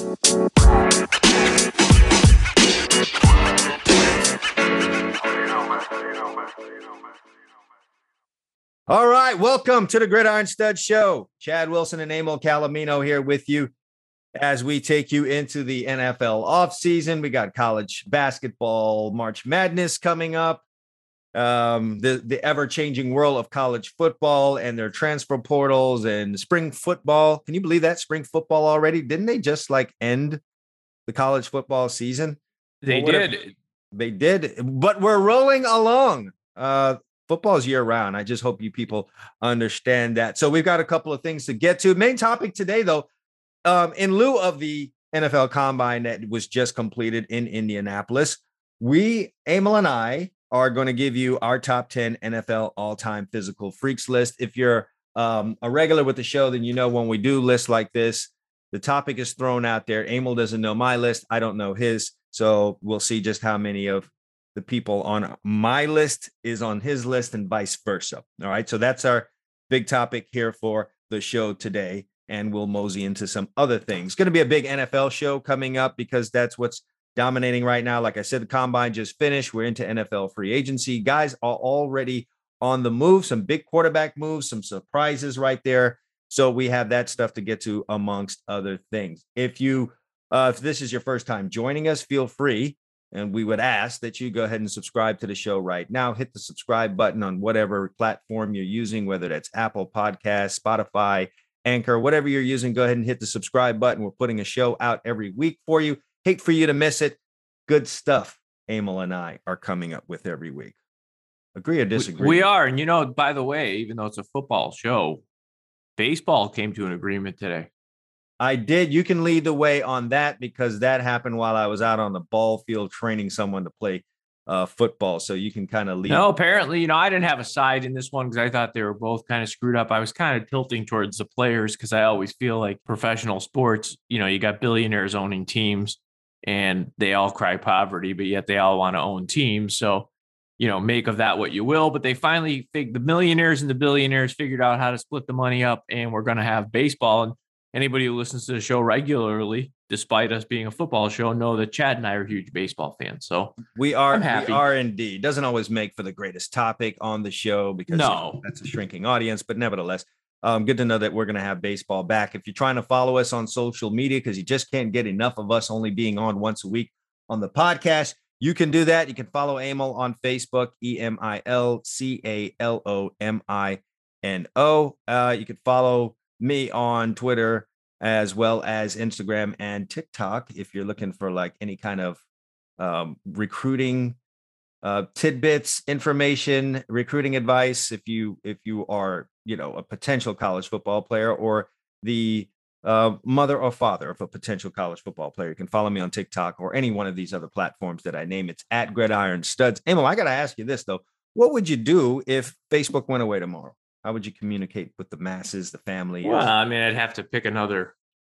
All right, welcome to the Gridiron Stud Show. Chad Wilson and Emil Calomino here with you as we take you into the NFL offseason. We got college basketball, March Madness coming up, um, the, the ever changing world of college football and their transfer portals and spring football. Can you believe that? Spring football already? Didn't they just like end the college football season? They did. They did, but we're rolling along. Uh, football's year round. I just hope you people understand that. So we've got a couple of things to get to. Main topic today, though, um, in lieu of the NFL Combine that was just completed in Indianapolis, we, Emil and I, are going to give you our top 10 NFL all-time physical freaks list. If you're um, a regular with the show, then you know when we do lists like this, the topic is thrown out there. Emil doesn't know my list. I don't know his. So we'll see just how many of the people on my list is on his list and vice versa. All right. So that's our big topic here for the show today. And we'll mosey into some other things. Going to be a big NFL show coming up because that's what's dominating right now. Like I said, the combine just finished. We're into NFL free agency. Guys are already on the move, some big quarterback moves, some surprises right there. So we have that stuff to get to amongst other things. If you uh, if this is your first time joining us, feel free and we would ask that you go ahead and subscribe to the show right now. Hit the subscribe button on whatever platform you're using, whether that's Apple Podcasts, Spotify, Anchor, whatever you're using. Go ahead and hit the subscribe button. We're putting a show out every week for you. Hate for you to miss it. Good stuff, Emil and I are coming up with every week. Agree or disagree? We are. And you know, by the way, even though it's a football show, baseball came to an agreement today. I did. You can lead the way on that because that happened while I was out on the ball field training someone to play uh, football. So you can kind of lead. No, apparently, you know, I didn't have a side in this one because I thought they were both kind of screwed up. I was kind of tilting towards the players because I always feel like professional sports, you know, you got billionaires owning teams and they all cry poverty, but yet they all want to own teams. So, you know, make of that what you will. But they finally figured the millionaires and the billionaires figured out how to split the money up, and we're going to have baseball. And anybody who listens to the show regularly, despite us being a football show, know that Chad and I are huge baseball fans. So we are we are indeed. Doesn't always make for the greatest topic on the show because no. that's a shrinking audience, but nevertheless. Um, good to know that we're going to have baseball back. If you're trying to follow us on social media because you just can't get enough of us only being on once a week on the podcast, you can do that. You can follow Emil on Facebook, E M I L C A L O M I N O. Uh, you can follow me on Twitter as well as Instagram and TikTok if you're looking for like any kind of um, recruiting uh, tidbits, information, recruiting advice. If you if you are you know a potential college football player or the uh, mother or father of a potential college football player, you can follow me on TikTok or any one of these other platforms that I name. It's at Gridiron Studs. Emil, I got to ask you this though: What would you do if Facebook went away tomorrow? How would you communicate with the masses, the family? Well, I mean, I'd have to pick another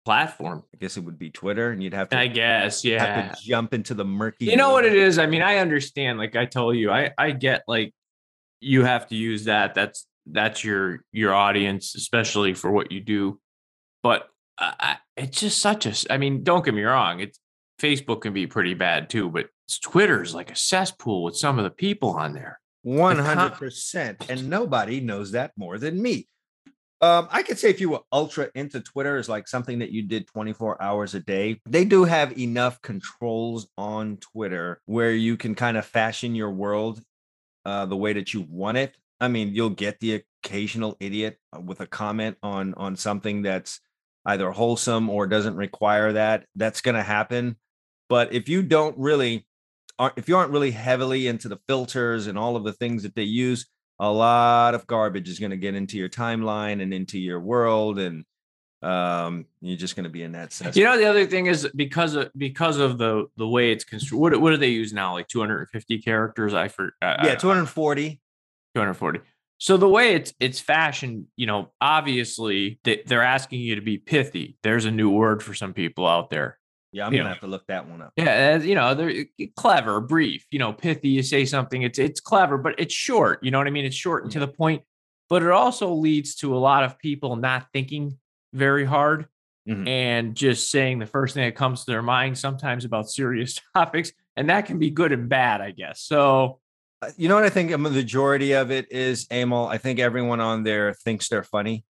platform. I guess it would be Twitter, and you'd have to. I guess, yeah. Have to jump into the murky. You know what it is? I mean, I understand. Like I told you, I I get like you have to use that. That's that's your your audience, especially for what you do. But it's just such a. I mean, don't get me wrong. It's Facebook can be pretty bad too, but Twitter's like a cesspool with some of the people on there. 100%. And nobody knows that more than me. Um, I could say if you were ultra into Twitter, is like something that you did 24 hours a day. They do have enough controls on Twitter where you can kind of fashion your world uh, the way that you want it. I mean, you'll get the occasional idiot uh, with a comment on on something that's either wholesome or doesn't require that. That's going to happen. But if you don't really if you aren't really heavily into the filters and all of the things that they use, a lot of garbage is going to get into your timeline and into your world and um you're just going to be in that sense you know the other thing is because of because of the the way it's constructed what, what do they use now like 250 characters i for uh, yeah 240 240 so the way it's it's fashioned you know obviously they, they're asking you to be pithy there's a new word for some people out there yeah, I'm you gonna know. have to look that one up. Yeah, you know, they're clever, brief, you know, pithy. You say something, it's it's clever, but it's short. You know what I mean? It's short and to the point. But it also leads to a lot of people not thinking very hard. mm-hmm. and just saying the first thing that comes to their mind, sometimes about serious topics. And that can be good and bad, I guess. So, you know what I think a majority of it is, Emil? I think everyone on there thinks they're funny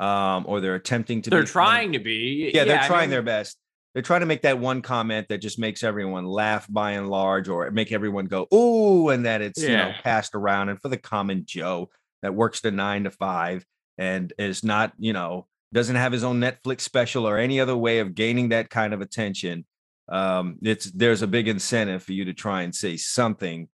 um, or they're attempting to they're trying funny. to be. Yeah, yeah they're trying mean, their best. They're trying to make that one comment that just makes everyone laugh by and large, or make everyone go ooh, and that it's yeah. you know passed around. And for the common Joe that works the nine to five and is not you know doesn't have his own Netflix special or any other way of gaining that kind of attention, um, it's there's a big incentive for you to try and say something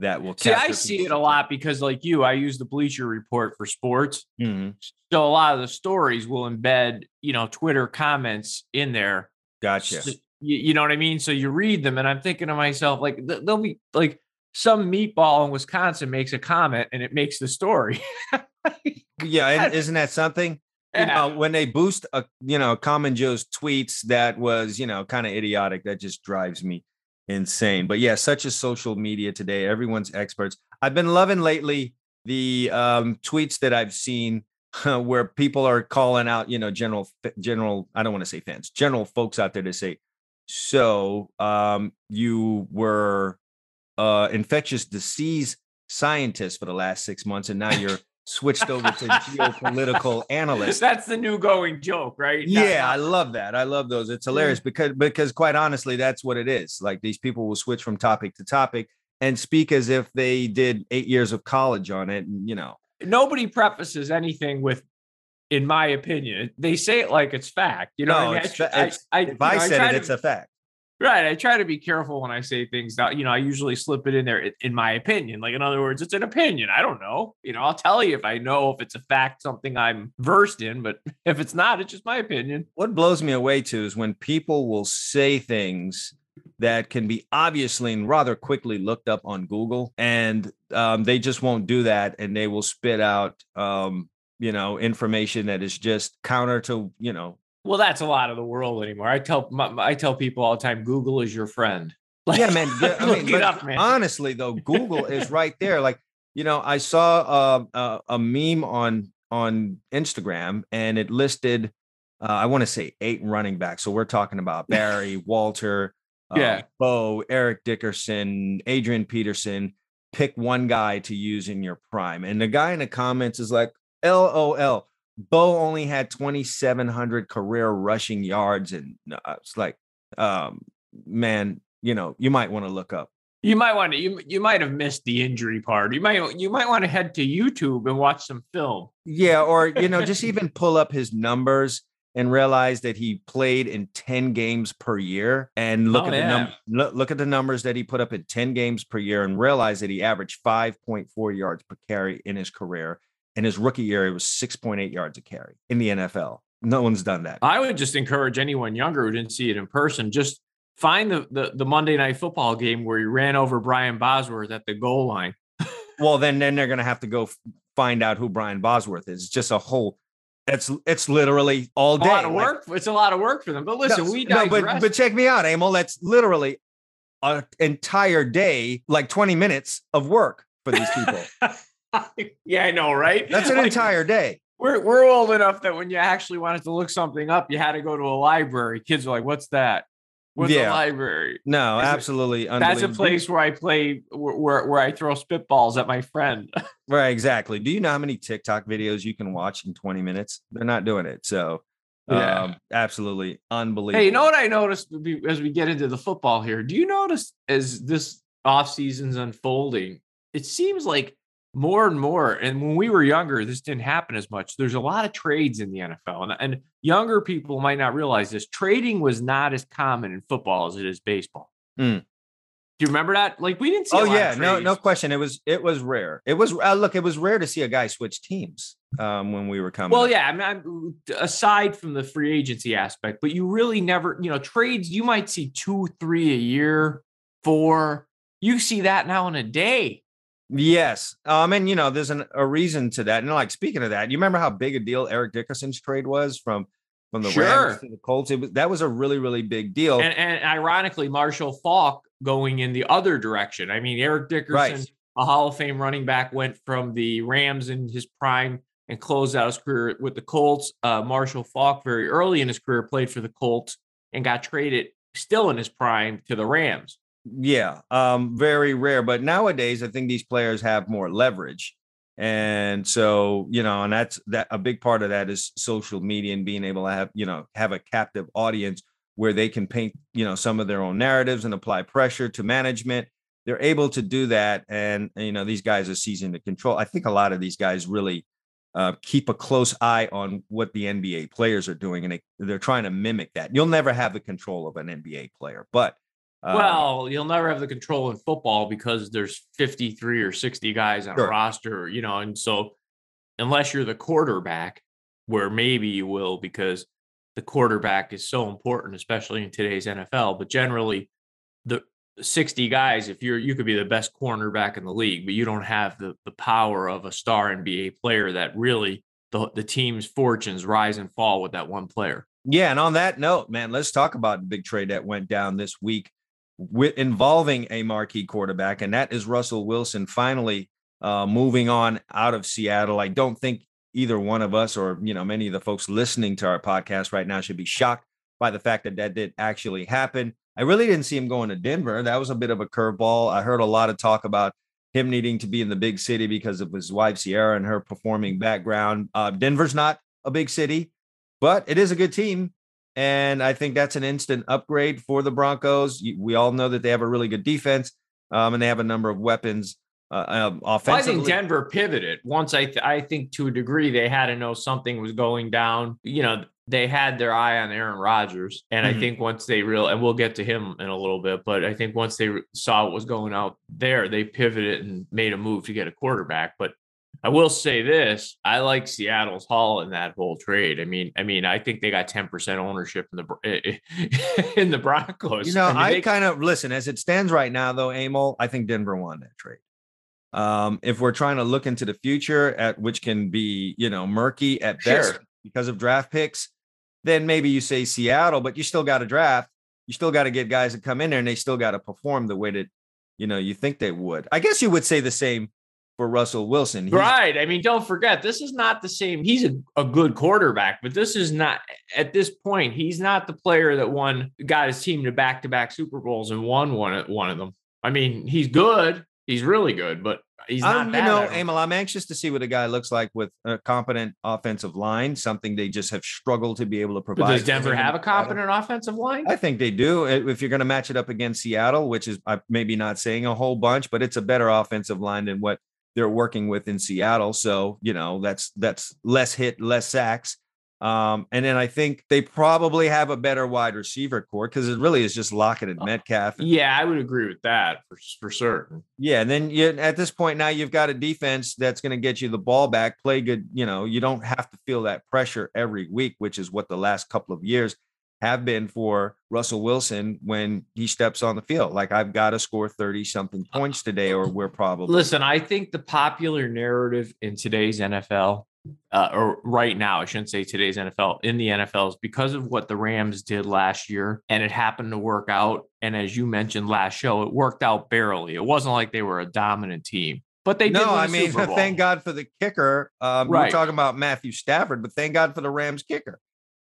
that will. See, I see it a lot because, like you, I use the Bleacher Report for sports. Mm-hmm. So a lot of the stories will embed, you know, Twitter comments in there. Gotcha. So, you, you, know what I mean? So you read them, and I'm thinking to myself, like, they'll be like some meatball in Wisconsin makes a comment, and it makes the story. yeah, and isn't that something? you know when they boost a you know common joe's tweets that was you know kind of idiotic that just drives me insane but yeah such a social media today everyone's experts. I've been loving lately the um, tweets that i've seen where people are calling out you know general general i don't want to say fans general folks out there to say so um, you were uh infectious disease scientist for the last six months and now you're switched over to geopolitical analyst. That's the new going joke, right? yeah, I love that. I love those. It's hilarious because because quite honestly, that's what it is. Like these people will switch from topic to topic and speak as if they did eight years of college on it. And you know, nobody prefaces anything with in my opinion. They say it like it's fact. You know, no, I, mean? I, I, if I, know, said it, to, it's a fact. Right. I try to be careful when I say things. Now, you know, I usually slip it in there in my opinion. Like, in other words, it's an opinion. I don't know. You know, I'll tell you if I know if it's a fact, something I'm versed in, but if it's not, it's just my opinion. What blows me away too is when people will say things that can be obviously and rather quickly looked up on Google, and um, they just won't do that, and they will spit out, um, you know, information that is just counter to, you know, well, that's a lot of the world anymore. I tell my, I tell people all the time, Google is your friend. Like, yeah, man. I mean, up, man. honestly, though, Google is right there. Like, you know, I saw uh, uh, a meme on on Instagram, and it listed, uh, I want to say eight running backs. So we're talking about Barry, Walter, uh, yeah, Bo, Eric Dickerson, Adrian Peterson. Pick one guy to use in your prime, and the guy in the comments is like, "LOL." Bo only had 2,700 career rushing yards, and uh, it's like, um, man, you know, you might want to look up. You might want to. You you might have missed the injury part. You might you might want to head to YouTube and watch some film. Yeah, or you know, just even pull up his numbers and realize that he played in 10 games per year and look oh, at yeah. the num- look, look at the numbers that he put up in 10 games per year and realize that he averaged 5.4 yards per carry in his career in his rookie year, it was 6.8 yards a carry in the NFL. No one's done that. I would just encourage anyone younger who didn't see it in person, just find the, the, the Monday night football game where he ran over Brian Bosworth at the goal line. well, then then they're gonna have to go find out who Brian Bosworth is. It's just a whole it's it's literally all day. A lot of work. Like, it's a lot of work for them. But listen, no, we no, but but check me out, Emil. That's literally an entire day, like 20 minutes of work for these people. yeah, I know, right? That's an like, entire day. We're we're old enough that when you actually wanted to look something up, you had to go to a library. Kids are like, "What's that?" What's yeah. a library? No, Is absolutely. It, that's a place where I play, where where I throw spitballs at my friend. right, exactly. Do you know how many TikTok videos you can watch in 20 minutes? They're not doing it. So, yeah. Um, absolutely unbelievable. Hey, you know what I noticed as we get into the football here? Do you notice as this off season's unfolding, it seems like more and more. And when we were younger, this didn't happen as much. There's a lot of trades in the NFL, and, and younger people might not realize this. Trading was not as common in football as it is baseball. Mm. Do you remember that? Like we didn't see. Oh yeah, no, no question. It was it was rare. It was uh, look, it was rare to see a guy switch teams um, when we were coming. Well, up. yeah. I mean, I'm, aside from the free agency aspect, but you really never, you know, trades. You might see two, three a year, four. You see that now in a day. Yes. Um, and you know, there's an, a reason to that. And like speaking of that, you remember how big a deal Eric Dickerson's trade was from from the sure. Rams to the Colts? It was that was a really, really big deal. And, and ironically, Marshall Faulk going in the other direction. I mean, Eric Dickerson, right. a Hall of Fame running back, went from the Rams in his prime and closed out his career with the Colts. Uh, Marshall Faulk, very early in his career, played for the Colts and got traded still in his prime to the Rams. Yeah, um, very rare. But nowadays, I think these players have more leverage. And so, you know, and that's that a big part of that is social media and being able to have, you know, have a captive audience where they can paint, you know, some of their own narratives and apply pressure to management. They're able to do that. And, you know, these guys are seizing the control. I think a lot of these guys really uh, keep a close eye on what the NBA players are doing, and they, they're trying to mimic that. You'll never have the control of an NBA player, but Uh, well, you'll never have the control in football because there's 53 or 60 guys on sure. a roster, you know, and so unless you're the quarterback, where maybe you will because the quarterback is so important, especially in today's NFL. But generally, the 60 guys, if you're you could be the best cornerback in the league, but you don't have the the power of a star NBA player that really the, the team's fortunes rise and fall with that one player. Yeah, and on that note, man, let's talk about the big trade that went down this week with involving a marquee quarterback, and that is Russell Wilson finally uh, moving on out of Seattle. I don't think either one of us or you know many of the folks listening to our podcast right now should be shocked by the fact that that did actually happen. I really didn't see him going to Denver. That was a bit of a curveball. I heard a lot of talk about him needing to be in the big city because of his wife Ciara and her performing background. Uh, Denver's not a big city, but it is a good team. And I think that's an instant upgrade for the Broncos. We all know that they have a really good defense um, and they have a number of weapons uh, um, offensively. Well, I think Denver pivoted once. I th- I think to a degree they had to know something was going down. You know, they had their eye on Aaron Rodgers, and mm-hmm. I think once they real and we'll get to him in a little bit, but I think once they saw what was going out there, they pivoted and made a move to get a quarterback. But I will say this: I like Seattle's haul in that whole trade. I mean, I mean, I think they got ten percent ownership in the in the Broncos. You know, I, mean, I they, kind of listen as it stands right now, though. Emil, I think Denver won that trade. Um, if we're trying to look into the future, at which can be you know murky at best sure. because of draft picks, then maybe you say Seattle, but you still got to draft. You still got to get guys to come in there, and they still got to perform the way that you know you think they would. I guess you would say the same for Russell Wilson. He's, right. I mean, don't forget, this is not the same. He's a, a good quarterback, but this is not at this point, he's not the player that won got his team to back to back Super Bowls and won one, one of them. I mean, he's good. He's really good, but he's not. you know, Emil, I'm anxious to see what a guy looks like with a competent offensive line. Something they just have struggled to be able to provide. But does Denver have a competent offensive line? I think they do. Eh, if you're going to match it up against Seattle, which is maybe not saying a whole bunch, but it's a better offensive line than what they're working with in Seattle. So, you know, that's that's less hit, less sacks. Um, and then I think they probably have a better wide receiver corps because it really is just Lockett and uh, Metcalf. Yeah, I would agree with that for, for certain. Yeah, and then you at this point now you've got a defense that's going to get you the ball back, play good. You know, you don't have to feel that pressure every week, which is what the last couple of years have been for Russell Wilson when he steps on the field. Like I've got to score 30 something points today, or we're probably listen. I think the popular narrative in today's NFL, uh, or right now, I shouldn't say today's NFL, in the NFL is because of what the Rams did last year, and it happened to work out. And as you mentioned last show, it worked out barely. It wasn't like they were a dominant team. But they no, I mean, thank God for the kicker. Um, right. We're talking about Matthew Stafford, but thank God for the Rams kicker.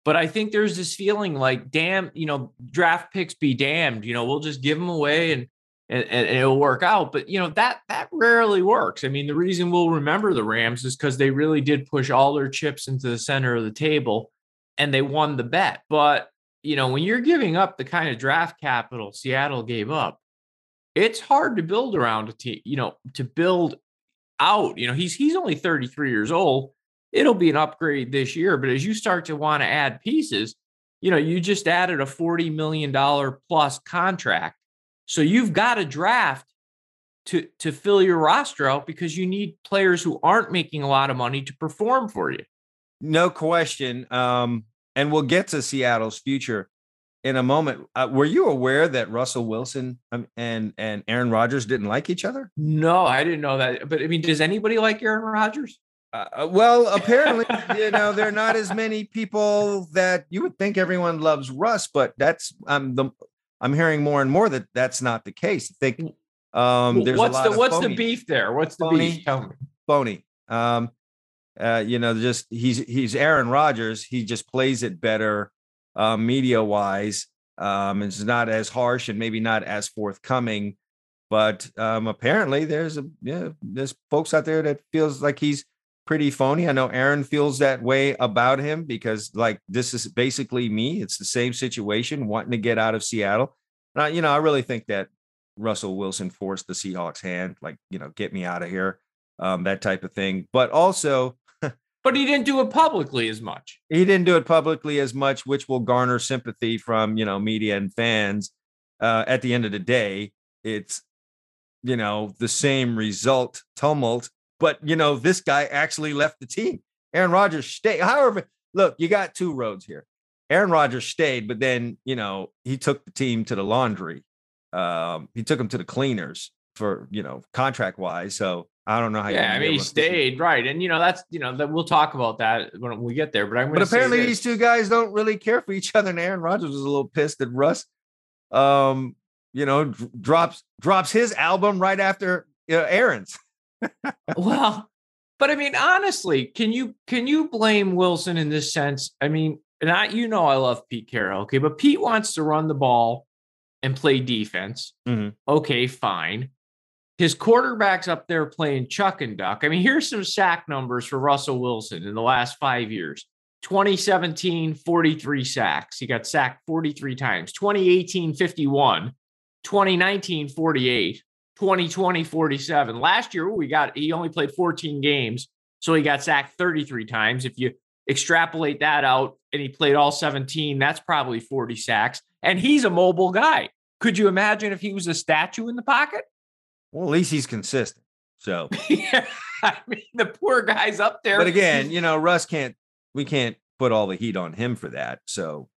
But I think there's this feeling like, damn, you know, draft picks be damned. You know, we'll just give them away and and, and it'll work out. But you know that that rarely works. I mean, the reason we'll remember the Rams is because they really did push all their chips into the center of the table, and they won the bet. But you know, when you're giving up the kind of draft capital Seattle gave up, it's hard to build around a team. You know, to build out. You know, he's he's only 33 years old it'll be an upgrade this year. But as you start to want to add pieces, you know, you just added a $40 million plus contract. So you've got a draft to, to fill your roster out because you need players who aren't making a lot of money to perform for you. No question. Um, and we'll get to Seattle's future in a moment. Uh, were you aware that Russell Wilson um, and and Aaron Rodgers didn't like each other? No, I didn't know that. But I mean, does anybody like Aaron Rodgers? Uh, uh, well, apparently, you know, there are not as many people that you would think everyone loves Russ, but that's I'm the I'm hearing more and more that that's not the case. I think um, there's what's the what's phony, the beef there? What's the phony, beef? Tell me, phony. Um, Uh, you know, just he's he's Aaron Rodgers. He just plays it better, uh, media wise. Um, it's not as harsh and maybe not as forthcoming. But um, apparently, there's a yeah, there's folks out there that feels like he's pretty phony. I know Aaron feels that way about him because like this is basically me. It's the same situation, wanting to get out of Seattle. And I, you know, I really think that Russell Wilson forced the Seahawks hand, like you know, get me out of here, um, that type of thing. But also, but he didn't do it publicly as much. He didn't do it publicly as much, which will garner sympathy from you know media and fans. Uh, at the end of the day, it's you know the same result tumult but you know, this guy actually left the team. Aaron Rodgers stayed. However, look, you got two roads here. Aaron Rodgers stayed, but then you know he took the team to the laundry. Um, he took them to the cleaners for you know contract wise. So I don't know how. Yeah, I mean he stayed right, and you know that's you know that we'll talk about that when we get there. But I'm. But apparently these two guys don't really care for each other, and Aaron Rodgers was a little pissed that Russ. Um, you know, drops drops his album right after you know, Aaron's well, but I mean, honestly, can you can you blame Wilson in this sense? I mean, not you know I love Pete Carroll, okay, but Pete wants to run the ball and play defense. Mm-hmm. Okay, fine. His quarterback's up there playing chuck and duck. I mean, here's some sack numbers for Russell Wilson in the last five years. 2017, 43 sacks. He got sacked 43 times. 2018, 51. 2019, 48. 2020 47. Last year, we got he only played 14 games, so he got sacked 33 times. If you extrapolate that out and he played all 17, that's probably 40 sacks. And he's a mobile guy. Could you imagine if he was a statue in the pocket? Well, at least he's consistent. So, yeah, I mean, the poor guy's up there. But again, you know, Russ can't, we can't put all the heat on him for that. So,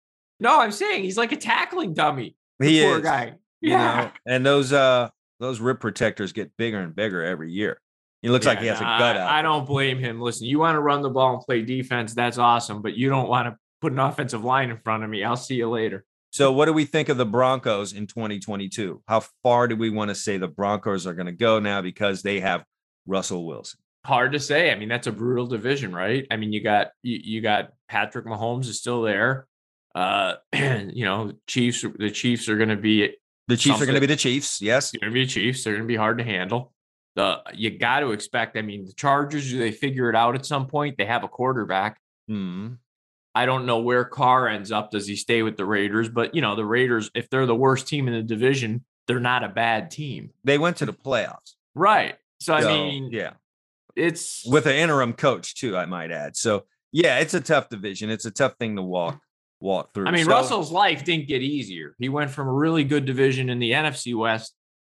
no, I'm saying he's like a tackling dummy. He poor is. guy. Yeah. Know, and those, uh, those rib protectors get bigger and bigger every year. He looks yeah, like he has a gut I, out. I don't blame him. Listen, you want to run the ball and play defense, that's awesome, but you don't want to put an offensive line in front of me. I'll see you later. So, what do we think of the Broncos in 2022? How far do we want to say the Broncos are going to go now because they have Russell Wilson? Hard to say. I mean, that's a brutal division, right? I mean, you got you, you got Patrick Mahomes is still there. Uh, you know, Chiefs. The Chiefs are going to be the Chiefs Something. are going to be the Chiefs. Yes, they're going to be the Chiefs. They're going to be hard to handle. The you got to expect. I mean, the Chargers. Do they figure it out at some point? They have a quarterback. Hmm. I don't know where Carr ends up. Does he stay with the Raiders? But you know, the Raiders, if they're the worst team in the division, they're not a bad team. They went to the playoffs. Right. So, I mean, yeah. It's with an interim coach too, I might add. So yeah, it's a tough division. It's a tough thing to walk walk through. I mean, so, Russell's life didn't get easier. He went from a really good division in the NFC West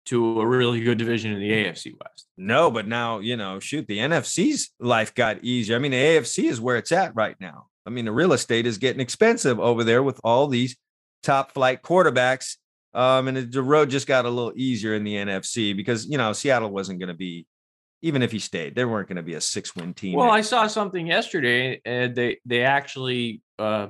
to a really good division in the AFC West. No, but now, you know, shoot, the NFC's life got easier. I mean, the AFC is where it's at right now. I mean, the real estate is getting expensive over there with all these top flight quarterbacks. Um, and the road just got a little easier in the NFC because, you know, Seattle wasn't going to be, even if he stayed, they weren't going to be a six win team. Well, I saw something yesterday and they, they actually, uh,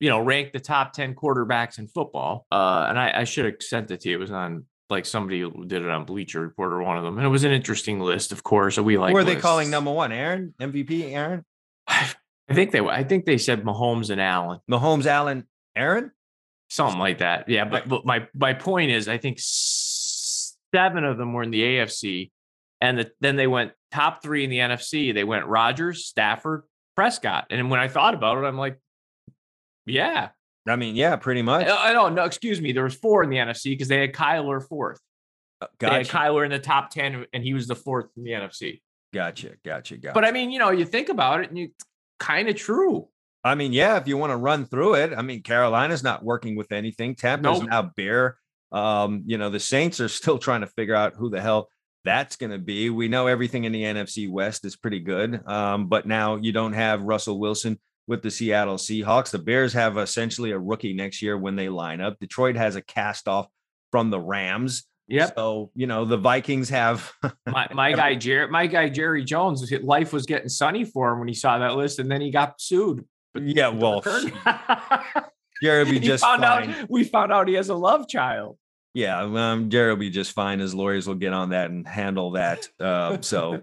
you know, rank the top 10 quarterbacks in football. Uh, and I, I should have sent it to you. It was on like somebody did it on Bleacher Report or one of them. And it was an interesting list, of course. So we like Who are they calling number one? Aaron? MVP Aaron? I think they I think they said Mahomes and Allen. Mahomes, Allen, Aaron? Something like that. Yeah. But, but my my point is I think seven of them were in the AFC. And the, then they went top three in the NFC. They went Rodgers, Stafford, Prescott. And when I thought about it, I'm like, yeah. I mean, yeah, pretty much. I, don't know. No, excuse me. There was four in the NFC because they had Kyler fourth. Uh, gotcha. They had Kyler in the top 10, and he was the fourth in the NFC. Gotcha. Gotcha. Gotcha. But I mean, you know, you think about it and you kind of true. I mean, yeah, if you want to run through it, I mean, Carolina's not working with anything. Tampa's nope. now bare. Um, you know, the Saints are still trying to figure out who the hell that's going to be. We know everything in the NFC West is pretty good. Um, but now you don't have Russell Wilson with the Seattle Seahawks. The Bears have essentially a rookie next year when they line up. Detroit has a cast off from the Rams. Yep. So, you know, the Vikings have my, my guy Jerry, my guy Jerry Jones, life was getting sunny for him when he saw that list and then he got sued. But yeah, well Jerry will be just fine. Out, we found out he has a love child. Yeah, um, Jerry will be just fine. His lawyers will get on that and handle that. Uh, so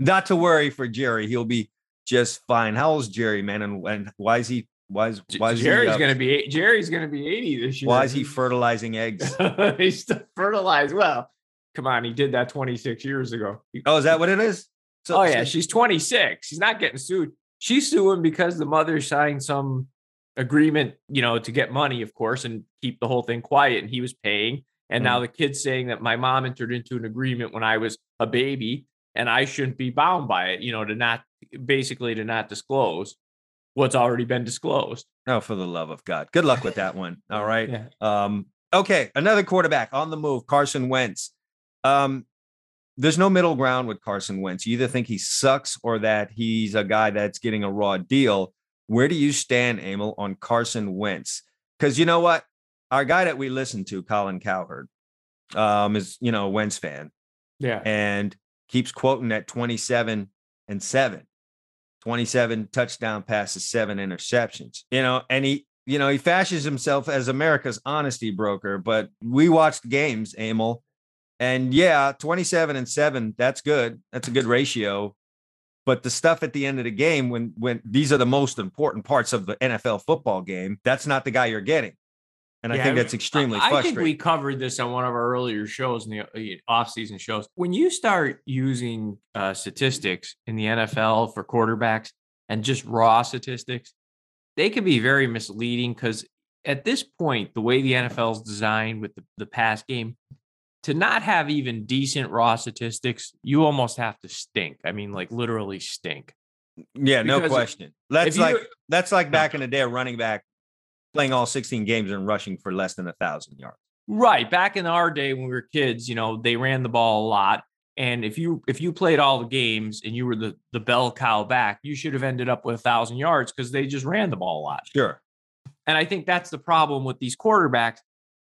not to worry for Jerry. He'll be just fine. How old's Jerry, man? And, and why is he why is why is Jerry's he, uh, gonna be Jerry's gonna be 80 this year. why is he fertilizing eggs? He's still fertilized. Well, come on, he did that 26 years ago. Oh, is that what it is? So, oh yeah, so- she's 26. She's not getting sued. She's suing because the mother signed some agreement, you know, to get money, of course, and keep the whole thing quiet. And he was paying. And Mm. now the kid's saying that my mom entered into an agreement when I was a baby and I shouldn't be bound by it, you know, to not basically to not disclose what's already been disclosed. oh, for the love of God. Good luck with that one. All right. Yeah. Um, okay, another quarterback on the move, Carson Wentz. Um, there's no middle ground with Carson Wentz. You either think he sucks or that he's a guy that's getting a raw deal. Where do you stand, Emil, on Carson Wentz? Because you know what? Our guy that we listen to, Colin Cowherd, um, is you know a Wentz fan Yeah. and keeps quoting that 27 and 7 27 touchdown passes seven interceptions you know and he you know he fashions himself as america's honesty broker but we watched games emil and yeah 27 and 7 that's good. That's a good ratio. But the stuff at the end of the game when when these are the most important parts of the nfl football game that's not the guy you're getting and i think that's extremely I frustrating think we covered this on one of our earlier shows in the uh, off-season shows. When you start using uh, statistics in the NFL for quarterbacks and just raw statistics, they can be very misleading because at this point, the way the NFL is designed with the, the pass game, to not have even decent raw statistics, you almost have to stink. I mean, like literally stink. Yeah, no question. That's like that's like back in the day, a running back playing all 16 games and rushing for less than a thousand yards. Right. Back in our day when we were kids, you know, they ran the ball a lot. And if you if you played all the games and you were the the bell cow back, you should have ended up with a thousand yards because they just ran the ball a lot. Sure. And I think that's the problem with these quarterbacks.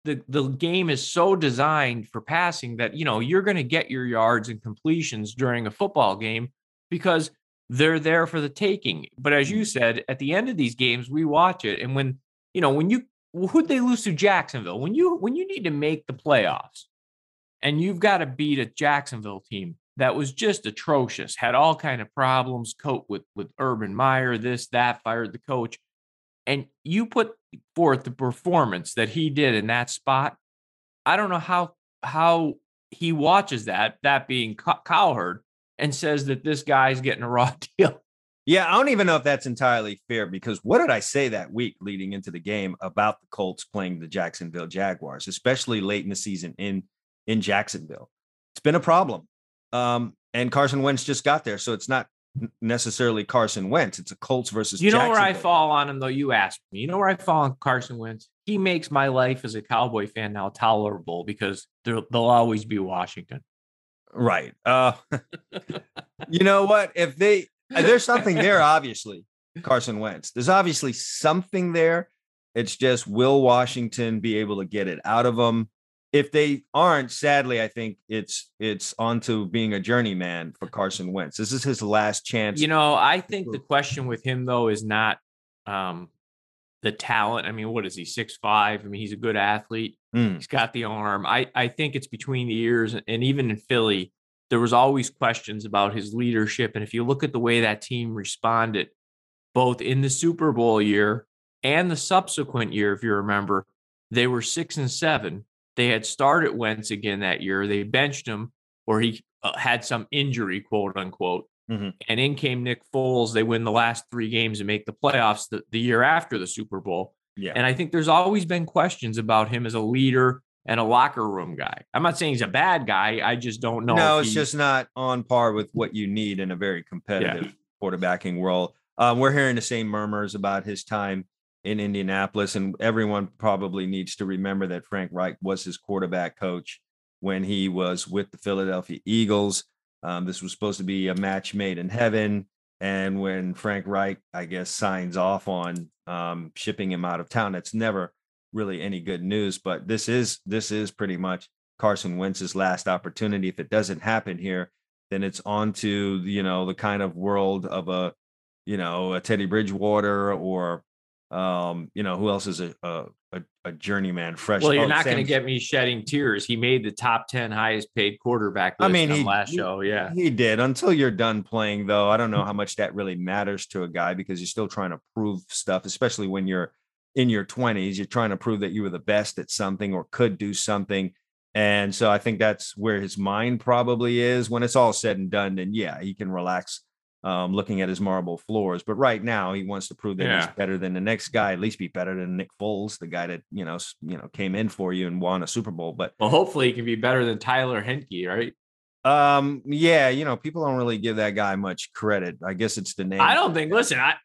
The the game is so designed for passing that you know you're going to get your yards and completions during a football game because they're there for the taking. But as you said, at the end of these games, we watch it, and when you know when you who'd they lose to Jacksonville? When you when you need to make the playoffs, and you've got to beat a Jacksonville team that was just atrocious, had all kind of problems, cope with with Urban Meyer, this that, fired the coach, and you put forth the performance that he did in that spot. I don't know how how he watches that, that being Cowherd, and says that this guy's getting a raw deal. Yeah, I don't even know if that's entirely fair because what did I say that week leading into the game about the Colts playing the Jacksonville Jaguars, especially late in the season in in Jacksonville? It's been a problem. Um, and Carson Wentz just got there, so it's not necessarily Carson Wentz. It's a Colts versus. You know where I fall on him, though. You asked me. You know where I fall on Carson Wentz. He makes my life as a Cowboy fan now tolerable because they'll always be Washington. Right. Uh, you know what? If they there's something there, obviously, Carson Wentz. There's obviously something there. It's just will Washington be able to get it out of them? If they aren't, sadly, I think it's it's on to being a journeyman for Carson Wentz. This is his last chance. You know, I think the question with him though is not um, the talent. I mean, what is he? Six five. I mean, he's a good athlete. Mm, He's got the arm. I I think it's between the ears, and even in Philly, there was always questions about his leadership. And if you look at the way that team responded, both in the Super Bowl year and the subsequent year, if you remember, they were six and seven. They had started Wentz again that year. They benched him, or he uh, had some injury, quote unquote. Mhm. And in came Nick Foles. They win the last three games and make the playoffs the, the year after the Super Bowl. yeah. And I think there's always been questions about him as a leader and a locker room guy. I'm not saying he's a bad guy. I just don't know. no, it's he- just not on par with what you need in a very competitive quarterbacking world. Um, we're hearing the same murmurs about his time in Indianapolis, and everyone probably needs to remember that Frank Reich was his quarterback coach when he was with the Philadelphia Eagles. Um, this was supposed to be a match made in heaven. And when Frank Reich, I guess, signs off on um, shipping him out of town, that's never really any good news. But this is this is pretty much Carson Wentz's last opportunity. If it doesn't happen here, then it's on to you know the kind of world of a you know a Teddy Bridgewater or um, you know who else is a, a, a, journeyman fresh. Well, you're oh, not going to get me shedding tears. He made the top 10 highest paid quarterback I mean, on he last he- show. Yeah. He did until you're done playing, though. I don't know how much that really matters to a guy because you're still trying to prove stuff, especially when you're in your 20s. You're trying to prove that you were the best at something or could do something. And so I think that's where his mind probably is when it's all said and done. Then, yeah, he can relax um, looking at his marble floors. But right now, he wants to prove that Yeah. he's better than the next guy, at least be better than Nick Foles, the guy that, you know, you know, came in for you and won a Super Bowl. But Well, hopefully he can be better than Tyler Henke, right? um, yeah, you know, people don't really give that guy much credit. I guess it's the name. I don't think, listen, I,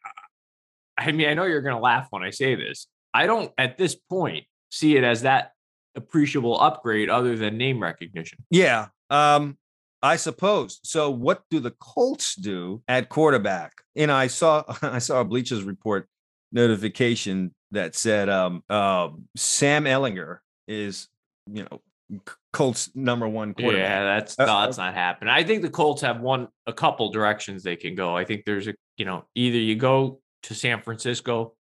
I mean, I know you're going to laugh when I say this. I don't at this point see it as that appreciable upgrade other than name recognition. Yeah. Um, I suppose. So what do the Colts do at quarterback? And I saw I saw a Bleachers report notification that said um uh, Sam Ehlinger is, you know, Colts number one quarterback. Yeah, that's Uh, no, that's not happening. I think the Colts have one a couple directions they can go. I think there's a you know either you go to San Francisco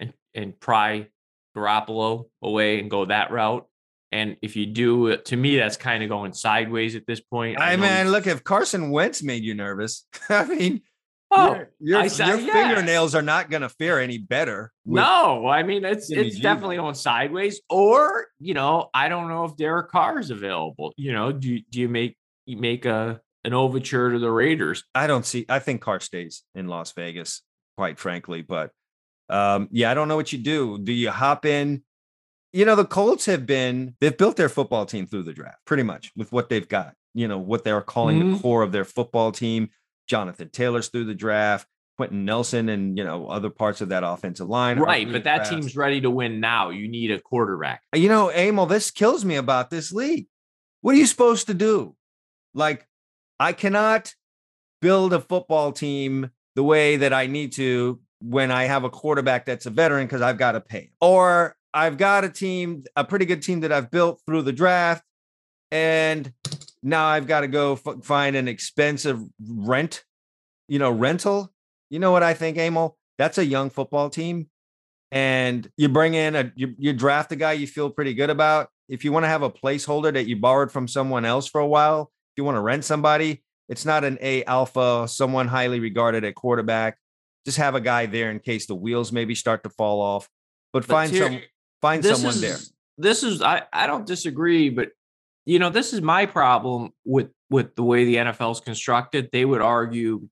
and and pry Garoppolo away and go that route. And if you do, to me, that's kind of going sideways at this point. I know mean, look, if Carson Wentz made you nervous, I mean, oh your, your, I your yeah. fingernails are not going to fare any better. no, I mean it's Jimmy it's G, definitely going sideways. Or you know, I don't know if Derek Carr is available. You know, do you- do you make you make a an overture to the Raiders? I don't see. I think Carr stays in Las Vegas, quite frankly. But um, yeah, I don't know what you do. Do you hop in? You know, the Colts have been, they've built their football team through the draft pretty much with what they've got, you know, what they're calling the Mhm. core of their football team. Jonathan Taylor's through the draft, Quenton Nelson, and, you know, other parts of that offensive line. Right, but that draft. team's ready to win now. You need a quarterback. You know, Emil, this kills me about this league. What are you supposed to do? Like, I cannot build a football team the way that I need to when I have a quarterback that's a veteran because I've got to pay. Or I've got a team, a pretty good team that I've built through the draft, and now I've got to go f- find an expensive rent, you know, rental. You know what I think, Emil? That's a young football team and you bring in a you, you draft a guy you feel pretty good about if you want to have a placeholder that you borrowed from someone else for a while if you want to rent somebody it's not an a alpha someone highly regarded at quarterback just have a guy there in case the wheels maybe start to fall off but, But find here- some find someone is, there This is I, I don't disagree, but you know, this is my problem with with the way the NFL is constructed. They would argue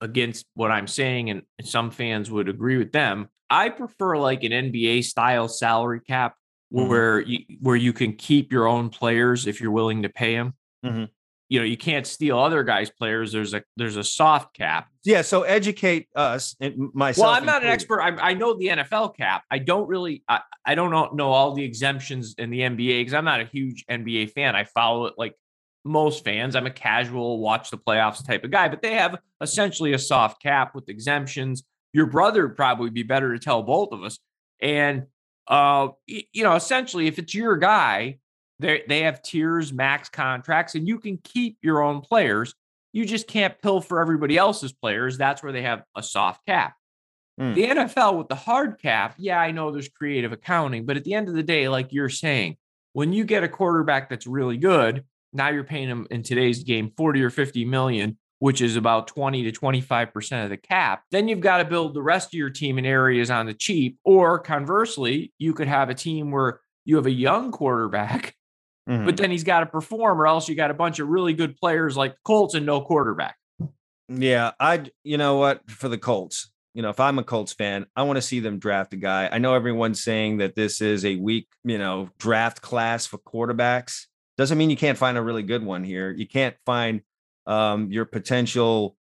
against what I'm saying, and some fans would agree with them. I prefer like an NBA style salary cap Mhm. where you where you can keep your own players if you're willing to pay them. Mhm. You know, you can't steal other guys' players. There's a there's a soft cap. yeah so educate us and myself Well, I'm not an expert. I, I know the NFL cap. I don't really. I, I don't know, know all the exemptions in the NBA because I'm not a huge NBA fan. I follow it like most fans. I'm a casual watch the playoffs type of guy, but they have essentially a soft cap with exemptions. Your brother would probably be better to tell both of us. And uh, you know, essentially, if it's your guy, they they have tiers, max contracts, and you can keep your own players. You just can't pilfer everybody else's players. That's where they have a soft cap. Hmm. The NFL with the hard cap, yeah, I know there's creative accounting, but at the end of the day, like you're saying, when you get a quarterback that's really good, now you're paying him in today's game 40 or 50 million, which is about 20 to 25% of the cap. Then you've got to build the rest of your team in areas on the cheap. Or conversely, you could have a team where you have a young quarterback, Mhm. but then he's got to perform, or else you got a bunch of really good players like Colts and no quarterback. Yeah, I you know what for the Colts, you know, if I'm a Colts fan, I want to see them draft a guy. I know everyone's saying that this is a weak, you know, draft class for quarterbacks. Doesn't mean you can't find a really good one here. You can't find um, your potential,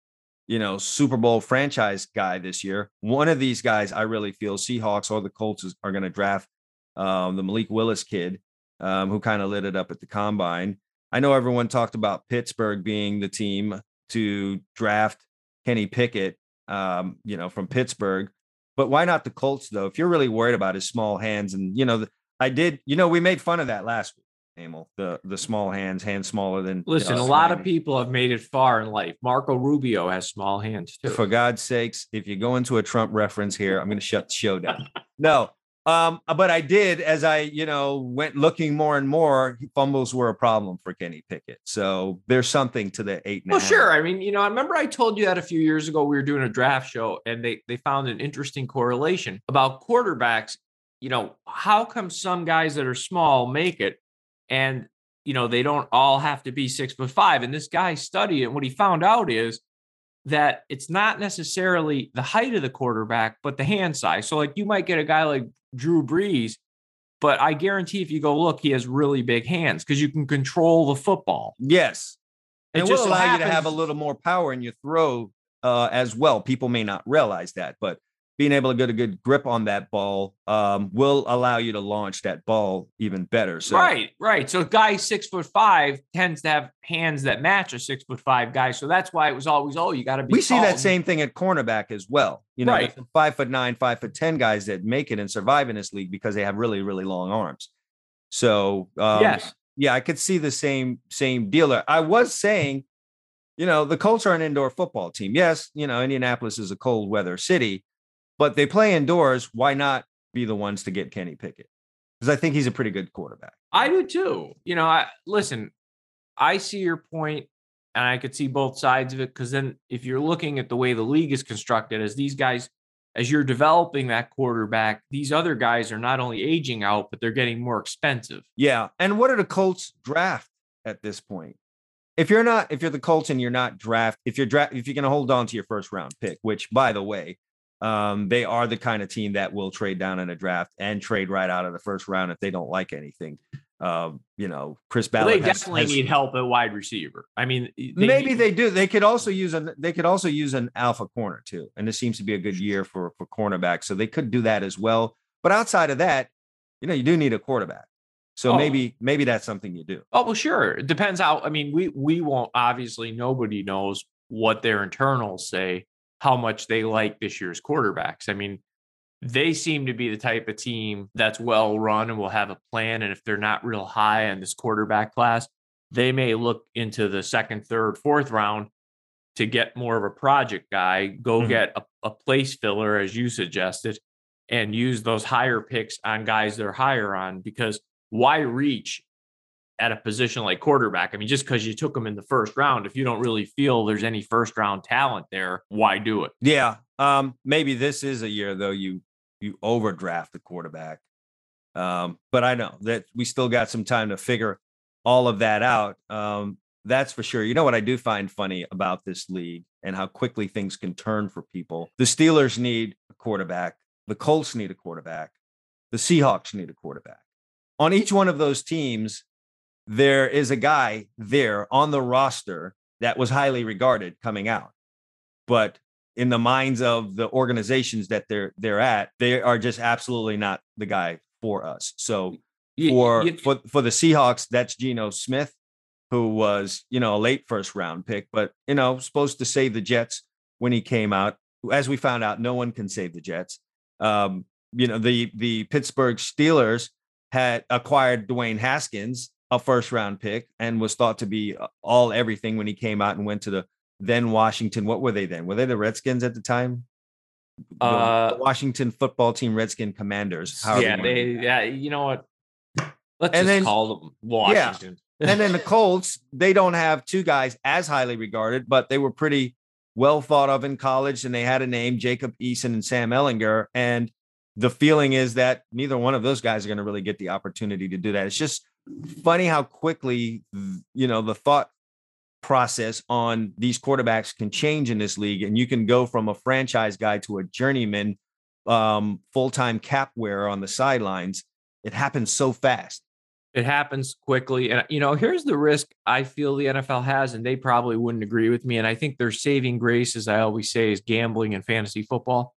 you know, Super Bowl franchise guy this year. One of these guys, I really feel Seahawks or the Colts is, are going to draft um, the Malik Willis kid, um, who kind of lit it up at the combine. I know everyone talked about Pittsburgh being the team to draft Kenny Pickett, um, you know, from Pittsburgh. But why not the Colts though? If you're really worried about his small hands, and you know, the, I did, you know, we made fun of that last week, Emil, the the small hands, hands smaller than. Listen, a lot of people have made it far in life. Marco Rubio has small hands too. For God's sakes, if you go into a Trump reference here, I'm going to shut the show down. No, Um, but I did as I, you know, went looking more and more. Fumbles were a problem for Kenny Pickett, so there's something to the eight. Well, sure. I mean, you know, I remember I told you that a few years ago. We were doing a draft show, and they they found an interesting correlation about quarterbacks. You know, how come some guys that are small make it, and you know they don't all have to be six foot five? And this guy studied it. What he found out is that it's not necessarily the height of the quarterback, but the hand size. So, like, you might get a guy like Drew Brees, but I guarantee if you go look, he has really big hands because you can control the football. Yes. It, it will allow happens, you to have a little more power in your throw uh, as well. People may not realize that, but being able to get a good grip on that ball um, will allow you to launch that ball even better. So right, right. So a guy six foot five tends to have hands that match a six foot five guy. So that's why it was always, oh, you got to be. We see that same thing at cornerback as well. You know, right. five foot nine, five foot ten guys that make it and survive in this league because they have really, really long arms. So um, yes, yeah, I could see the same same dealer. I was saying, you know, the Colts are an indoor football team. Yes, you know, Indianapolis is a cold weather city but they play indoors. Why not be the ones to get Kenny Pickett? Because I think he's a pretty good quarterback. I do too. You know, I listen, I see your point and I could see both sides of it. Cause then if you're looking at the way the league is constructed, as these guys, as you're developing that quarterback, these other guys are not only aging out, but they're getting more expensive. Yeah. And what are the Colts draft at this point? If you're not, if you're the Colts and you're not draft, if you're draft, if you're going to hold on to your first round pick, which by the way, um, they are the kind of team that will trade down in a draft and trade right out of the first round if they don't like anything. Um, you know, Chris Ballard. Well, they has, definitely has, need help at wide receiver. I mean, they maybe need- they do. They could also use an they could also use an alpha corner too. And this seems to be a good year for for cornerbacks, so they could do that as well. But outside of that, you know, you do need a quarterback. So oh. maybe maybe that's something you do. Oh well, sure. It depends how. I mean, we we won't obviously nobody knows what their internals say how much they like this year's quarterbacks. I mean, they seem to be the type of team that's well run and will have a plan. And if they're not real high in this quarterback class, they may look into the second, third, fourth round to get more of a project guy, go mm-hmm. get a, a place filler, as you suggested, and use those higher picks on guys they're higher on because why reach at a position like quarterback. I mean, just because you took them in the first round, if you don't really feel there's any first round talent there, why do it? Yeah. Um, maybe this is a year though you you overdraft the quarterback. Um, but I know that we still got some time to figure all of that out. Um, that's for sure. You know what I do find funny about this league and how quickly things can turn for people. The Steelers need a quarterback. The Colts need a quarterback. The Seahawks need a quarterback. On each one of those teams, there is a guy there on the roster that was highly regarded coming out. But in the minds of the organizations that they're they're at, they are just absolutely not the guy for us. So for you, for for the Seahawks, that's Geno Smith, who was you know a late first round pick, but you know supposed to save the Jets when he came out. As we found out, no one can save the Jets. Um, you know the the Pittsburgh Steelers had acquired Dwayne Haskins a first round pick and was thought to be uh, all everything when he came out and went to the then Washington. What were they then? Were they the Redskins at the time? Uh, the Washington football team, Redskin Commanders. Yeah, they. Yeah, you know what? Let's and just then, call them Washington. Yeah. and then the Colts, they don't have two guys as highly regarded, but they were pretty well thought of in college, and they had a name, Jacob Eason and Sam Ehlinger. And the feeling is that neither one of those guys are going to really get the opportunity to do that. It's just funny how quickly you know the thought process on these quarterbacks can change in this league and you can go from a franchise guy to a journeyman um, full-time cap wearer on the sidelines. It happens so fast. It happens quickly and you know here's the risk i feel the nfl has and they probably wouldn't agree with me and i think their saving grace as i always say is gambling and fantasy football.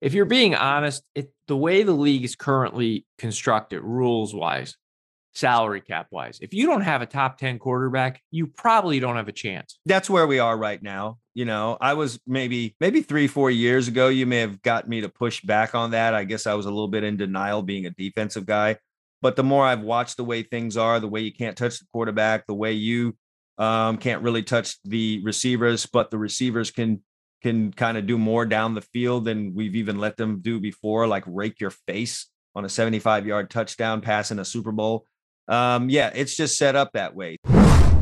If you're being honest it, the way the league is currently constructed rules wise salary cap wise. If you don't have a top 10 quarterback, you probably don't have a chance. That's where we are right now. You know, I was maybe maybe 3 4 years ago you may have got me to push back on that. I guess I was a little bit in denial being a defensive guy, but the more I've watched the way things are, the way you can't touch the quarterback, the way you um, can't really touch the receivers, but the receivers can can kind of do more down the field than we've even let them do before, like rake your face on a 75 yard touchdown pass in a Super Bowl. Um, yeah, it's just set up that way.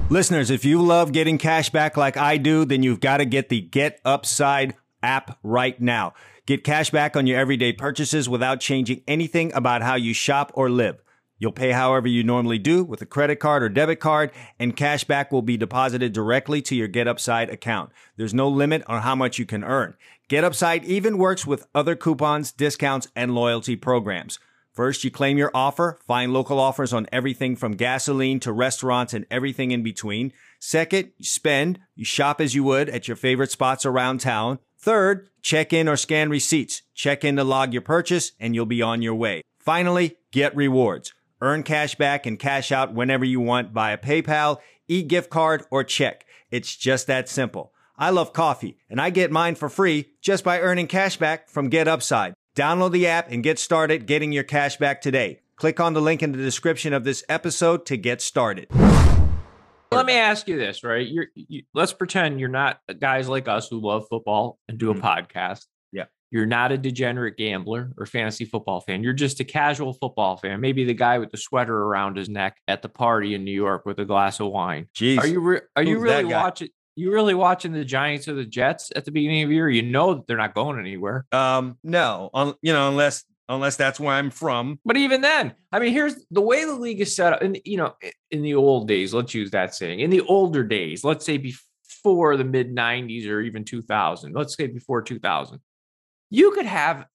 Listeners, if you love getting cash back like I do, then you've got to get the Get Upside app right now. Get cash back on your everyday purchases without changing anything about how you shop or live. You'll pay however you normally do with a credit card or debit card, and cash back will be deposited directly to your GetUpside account. There's no limit on how much you can earn. GetUpside even works with other coupons, discounts, and loyalty programs. First, you claim your offer, find local offers on everything from gasoline to restaurants and everything in between. Second, you spend, you shop as you would at your favorite spots around town. Third, check in or scan receipts. Check in to log your purchase and you'll be on your way. Finally, get rewards. Earn cash back and cash out whenever you want via PayPal, e-gift card, or check. It's just that simple. I love coffee and I get mine for free just by earning cash back from Get Upside. Download the app and get started getting your cash back today. Click on the link in the description of this episode to get started. Let me ask you this, right? You're, you, let's pretend you're not guys like us who love football and do a Mhm. podcast. Yeah. You're not a degenerate gambler or fantasy football fan. You're just a casual football fan. Maybe the guy with the sweater around his neck at the party in New York with a glass of wine. Jeez. Are you re- are you Who's that really watching? You really watching the Giants or the Jets at the beginning of the year? You know that they're not going anywhere. Um, no, you know, unless unless that's where I'm from. But even then, I mean, here's the way the league is set up. And you know, in the old days, let's use that saying. In the older days, let's say before the mid '90s or even 2000, let's say before 2000, you could have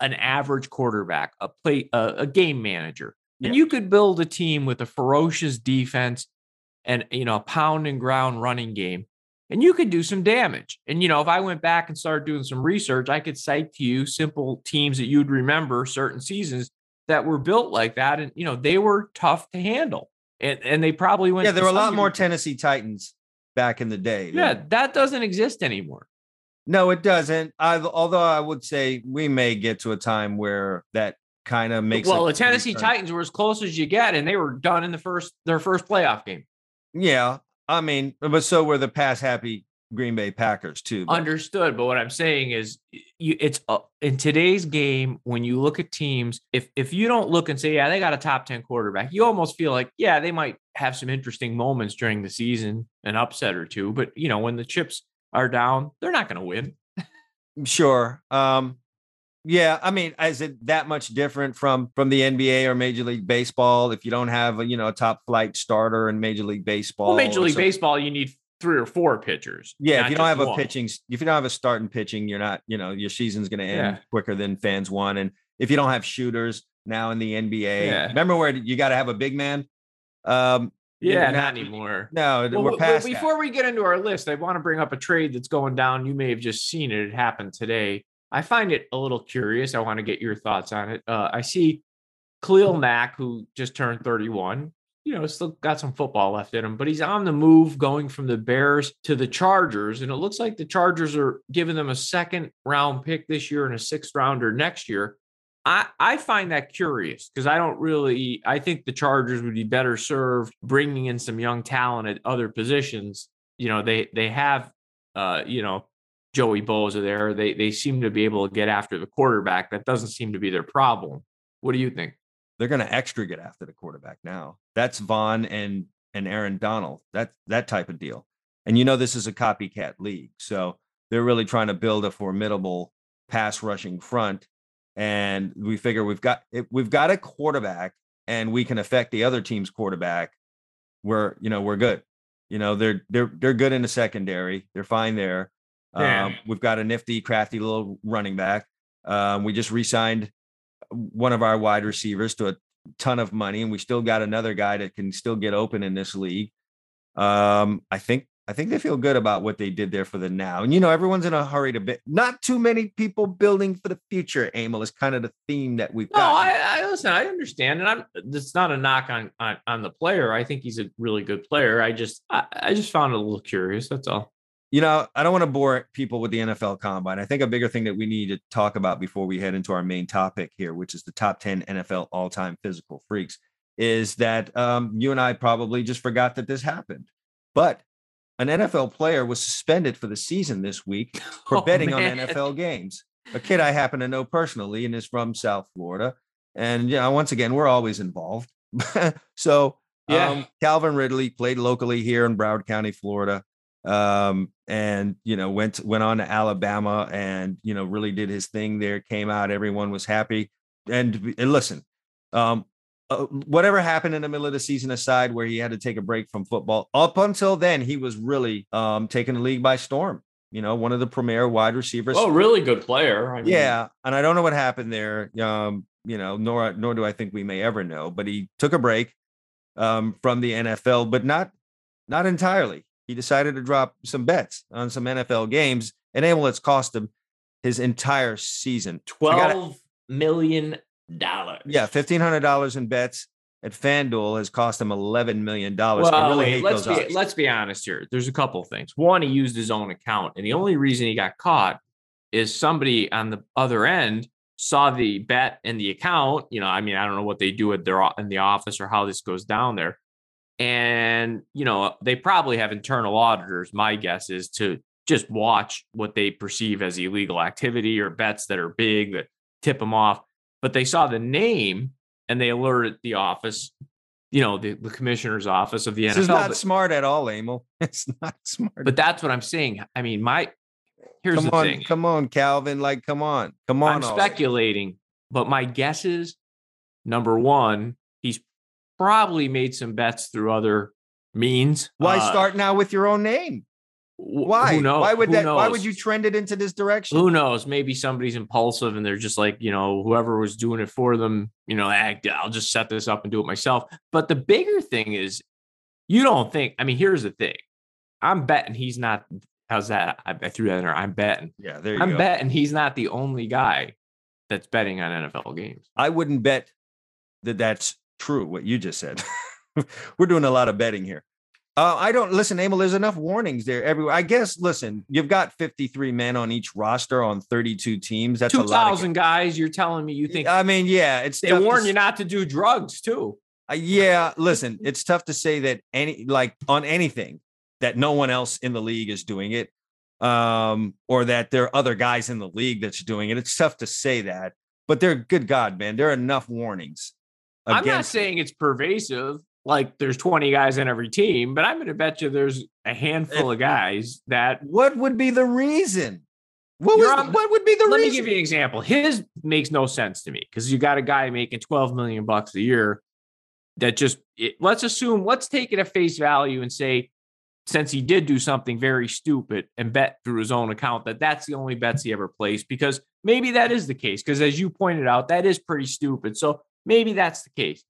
an average quarterback, a play, a, a game manager, and Yeah. you could build a team with a ferocious defense and you know a pound and ground running game. And you could do some damage. And you know, if I went back and started doing some research, I could cite to you simple teams that you'd remember certain seasons that were built like that. And you know, they were tough to handle. And and they probably went Yeah, there were a lot more Tennessee Titans back in the day. Yeah, that doesn't exist anymore. No, it doesn't. I, although I would say we may get to a time where that kind of makes. well, the Tennessee return. Titans were as close as you get, and they were done in the first their first playoff game. Yeah, I mean, but so were the past happy Green Bay Packers too. but- Understood, but what I'm saying is, you, it's uh, in today's game when you look at teams. If if you don't look and say, yeah, they got a top ten quarterback, you almost feel like, yeah, they might have some interesting moments during the season, an upset or two. But you know, when the chips are down, they're not going to win. Sure. Um, yeah, I mean, is it that much different from from the NBA or Major League Baseball if you don't have a you know a top flight starter in Major League Baseball? Well, Major League Baseball, you need three or four pitchers. Yeah, if you don't have a pitching, if you don't have a starting pitching, you're not, you know, your season's going to end Yeah. quicker than fans want. And if you don't have shooters now in the NBA, Yeah. remember where you got to have a big man? Um, yeah, now- not anymore. no, Well, we're past that. before we get into our list, I want to bring up a trade that's going down. You may have just seen it. It happened today. I find it a little curious. I want to get your thoughts on it. Uh, I see Khalil Mack, who just turned 31. You know, still got some football left in him, but he's on the move going from the Bears to the Chargers. And it looks like the Chargers are giving them a second round pick this year and a sixth rounder next year. I, I find that curious because I don't really I think the Chargers would be better served bringing in some young talent at other positions. You know, they they have uh, you know, Joey Bosa there. They they seem to be able to get after the quarterback. That doesn't seem to be their problem. What do you think? They're going to extra get after the quarterback now. That's Von and and Aaron Donald. That that type of deal. And you know this is a copycat league, so they're really trying to build a formidable pass rushing front. And we figure we've got we've got a quarterback, and we can affect the other team's quarterback. We're you know we're good. You know they're they're they're good in the secondary. They're fine there. Yeah. Um, we've got a nifty, crafty little running back. Um, we just re-signed one of our wide receivers to a ton of money, and we still got another guy that can still get open in this league. Um, I think I think they feel good about what they did there for the now. And you know, everyone's in a hurry to bit. Not too many people building for the future. Emil is kind of the theme that we've No. I, I listen. I understand, and I'm. It's not a knock on, on on the player. I think he's a really good player. I just I, I just found it a little curious. That's all. You know, I don't want to bore people with the NFL combine. I think a bigger thing that we need to talk about before we head into our main topic here, which is the top 10 NFL all time physical freaks, is that um, you and I probably just forgot that this happened. But an NFL player was suspended for the season this week for Oh, betting man. on NFL games. A kid I happen to know personally and is from South Florida. And yeah, once again, we're always involved. so Yeah. um, Calvin Ridley played locally here in Broward County, Florida. Um, and you know, went went on to Alabama and you know, really did his thing there, came out, everyone was happy. And, and listen, um, uh, whatever happened in the middle of the season aside, where he had to take a break from football, up until then, he was really um, taking the league by storm. You know, one of the premier wide receivers. Oh, really good player. I mean, Yeah, and I don't know what happened there. Um, you know, nor nor do I think we may ever know. But he took a break um, from the NFL, but not not entirely. He decided to drop some bets on some NFL games, and able it's cost him his entire season. twelve million dollars. Yeah, fifteen hundred dollars in bets at FanDuel has cost him eleven million dollars. Well, I really hate let's those be odds. let's be honest here. There's a couple of things. One, he used his own account, and the only reason he got caught is somebody on the other end saw the bet in the account. You know, I mean, I don't know what they do at their in the office or how this goes down there. And you know, they probably have internal auditors. My guess is to just watch what they perceive as illegal activity or bets that are big that tip them off. But they saw the name and they alerted the office, you know, the, the commissioner's office of the this NFL. is not but, smart at all, Emil. It's not smart. but that's what I'm saying. I mean, my here's come the on, thing. come on, Calvin. Like, come on, come on. I'm already. speculating, but my guess is number one, probably made some bets through other means. Why Uh, start now with your own name? Why? Who knows? Why would Who that? Why would you trend it into this direction? Who knows? Maybe somebody's impulsive and they're just like, you know, whoever was doing it for them, you know, I'll just set this up and do it myself. But the bigger thing is, you don't think, I mean, here's the thing. I'm betting he's not, how's that? I, I threw that in there. I'm betting. Yeah, there you go. I'm go. betting he's not the only guy that's betting on NFL games. I wouldn't bet that that's true. What you just said. We're doing a lot of betting here. Uh, I don't listen, Emil. There's enough warnings there everywhere. I guess. Listen, you've got 53 men on each roster on 32 teams. That's a lot. 2,000 guys, you're telling me you think I mean, yeah, it's they tough to warn you not to do drugs too? Uh, yeah, listen, it's tough to say that any like on anything that no one else in the league is doing it, um, or that there are other guys in the league that's doing it. It's tough to say that, but they're good God, man, there are enough warnings. I'm not saying it's pervasive, like there's 20 guys in every team, but I'm going to bet you there's a handful of guys that. What would be the reason? What was on- what would be the Let me give you an example. His makes no sense to me because you got a guy making 12 million bucks a year that just it, let's assume let's take it at face value and say since he did do something very stupid and bet through his own account that that's the only bets he ever placed because maybe that is the case because as you pointed out that is pretty stupid so maybe that's the case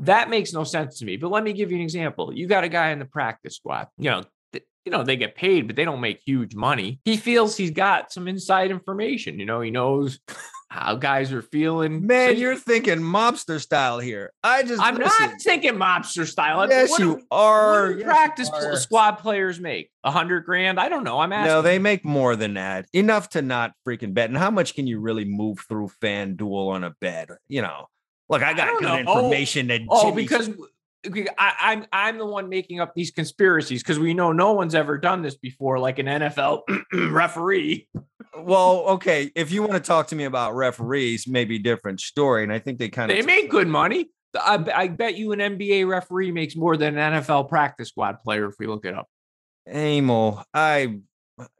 that makes no sense to me but let me give you an example you got a guy in the practice squad you know th- you know they get paid but they don't make huge money he feels he's got some inside information you know he knows how guys are feeling Man, you- you're thinking mobster style here. I just I'm listen. not thinking mobster style. Yes, what do- you what are. do Yes, practice are. squad players make a hundred grand. I don't know. I'm asking. No, they make more than that. Enough to not freaking bet. And how much can you really move through FanDuel on a bet? You know, look, I got don't good know. Oh, information that Oh, Jimmy- because I, I'm I'm the one making up these conspiracies because we know no one's ever done this before, like an NFL referee. well, okay, if you want to talk to me about referees, maybe different story. And I think they kind of They make good money. I, I bet you an NBA referee makes more than an NFL practice squad player if we look it up. Emil, I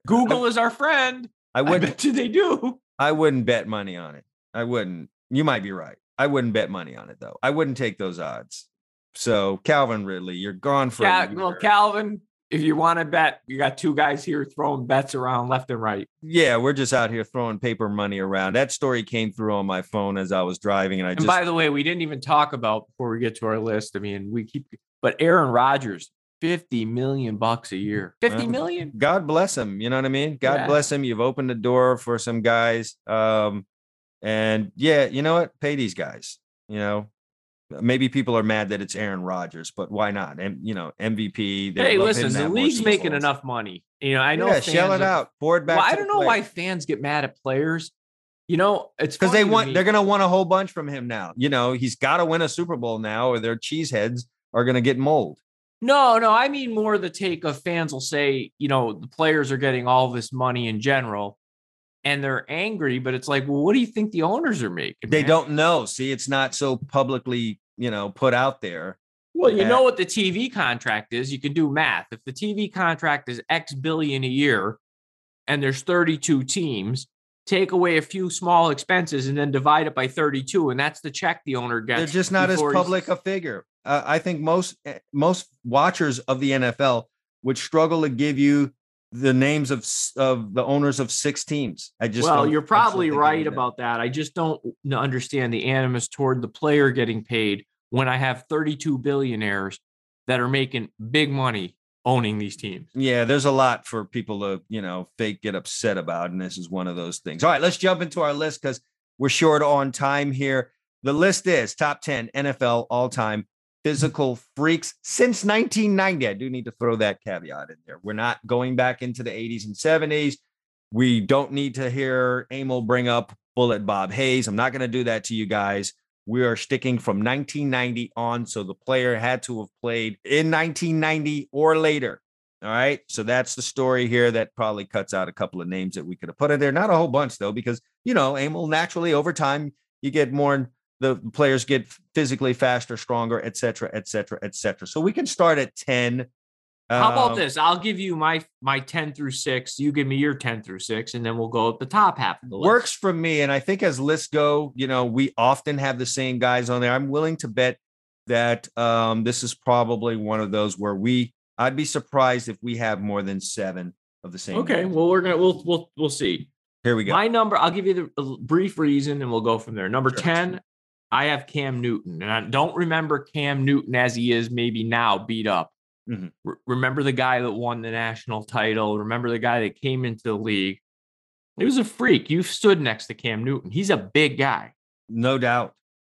Google is our friend. I I wouldn't bet you they do. I wouldn't bet money on it. I wouldn't. You might be right. I wouldn't bet money on it though. I wouldn't take those odds. So Calvin Ridley, you're gone for Yeah, well. Calvin, if you want to bet, you got two guys here throwing bets around left and right. yeah, we're just out here throwing paper money around. That story came through on my phone as I was driving, and I And just by the way, we didn't even talk about before we get to our list. I mean, we keep, but Aaron Rodgers, 50 million bucks a year. 50 Well, million? God bless him. You know what I mean? God Yeah. bless him. You've opened the door for some guys. Um, and yeah, you know what? Pay these guys. You know, maybe people are mad that it's Aaron Rodgers, but why not? And you know, MVP. they Hey, listen, the league's making enough money. You know, I know. yeah, shell it are- out. Forward back. Well, I don't know player. why fans get mad at players. You know, it's because they want they're gonna want a whole bunch from him now. You know, he's got to win a Super Bowl now, or their cheeseheads are gonna get mold. No, no, I mean more the take of fans will say, you know, the players are getting all this money in general. And they're angry, but it's like, well, what do you think the owners are making? They man? don't know. See, it's not so publicly, you know, put out there. Well, you know what the TV contract is. You can do math. If the TV contract is X billion a year and there's 32 teams, take away a few small expenses and then divide it by 32. And that's the check the owner gets. They're just not as public a figure. Uh, I think most eh, most watchers of the NFL would struggle to give you the names of of the owners of six teams. I just well, you're I just don't probably right about that. I just don't understand the animus toward the player getting paid when I have 32 billionaires that are making big money owning these teams. Yeah, there's a lot for people to, you know, fake get upset about. And this is one of those things. All right, let's jump into our list because we're short on time here. The list is top 10 NFL all time physical freaks since 1990. I do need to throw that caveat in there. We're not going back into the 80s and 70s. We don't need to hear Emil bring up Bullet Bob Hayes. I'm not going to do that to you guys. We are sticking from 1990 on. So the player had to have played in 1990 or later. All right. So that's the story here. That probably cuts out a couple of names that we could have put in there. Not a whole bunch, though, because, you know, Emil naturally over time, you get more, the players get physically faster, stronger, et cetera, et cetera, et cetera. So we can start at 10. How about Um, this? I'll give you my my 10 through 6. You give me your 10 through 6, and then we'll go at the top half of the list. works for me. And I think as lists go, you know, we often have the same guys on there. I'm willing to bet that um, this is probably one of those where we, I'd be surprised if we have more than seven of the same. Okay, names. well, we're gonna we'll we'll we'll see. here we go. My number, I'll give you the brief reason and we'll go from there. Number Sure. 10, I have Cam Newton. And I don't remember Cam Newton as he is maybe now beat up. Mhm. Re- remember the guy that won the national title. Remember the guy that came into the league. He was a freak. You stood next to Cam Newton. He's a big guy. no doubt.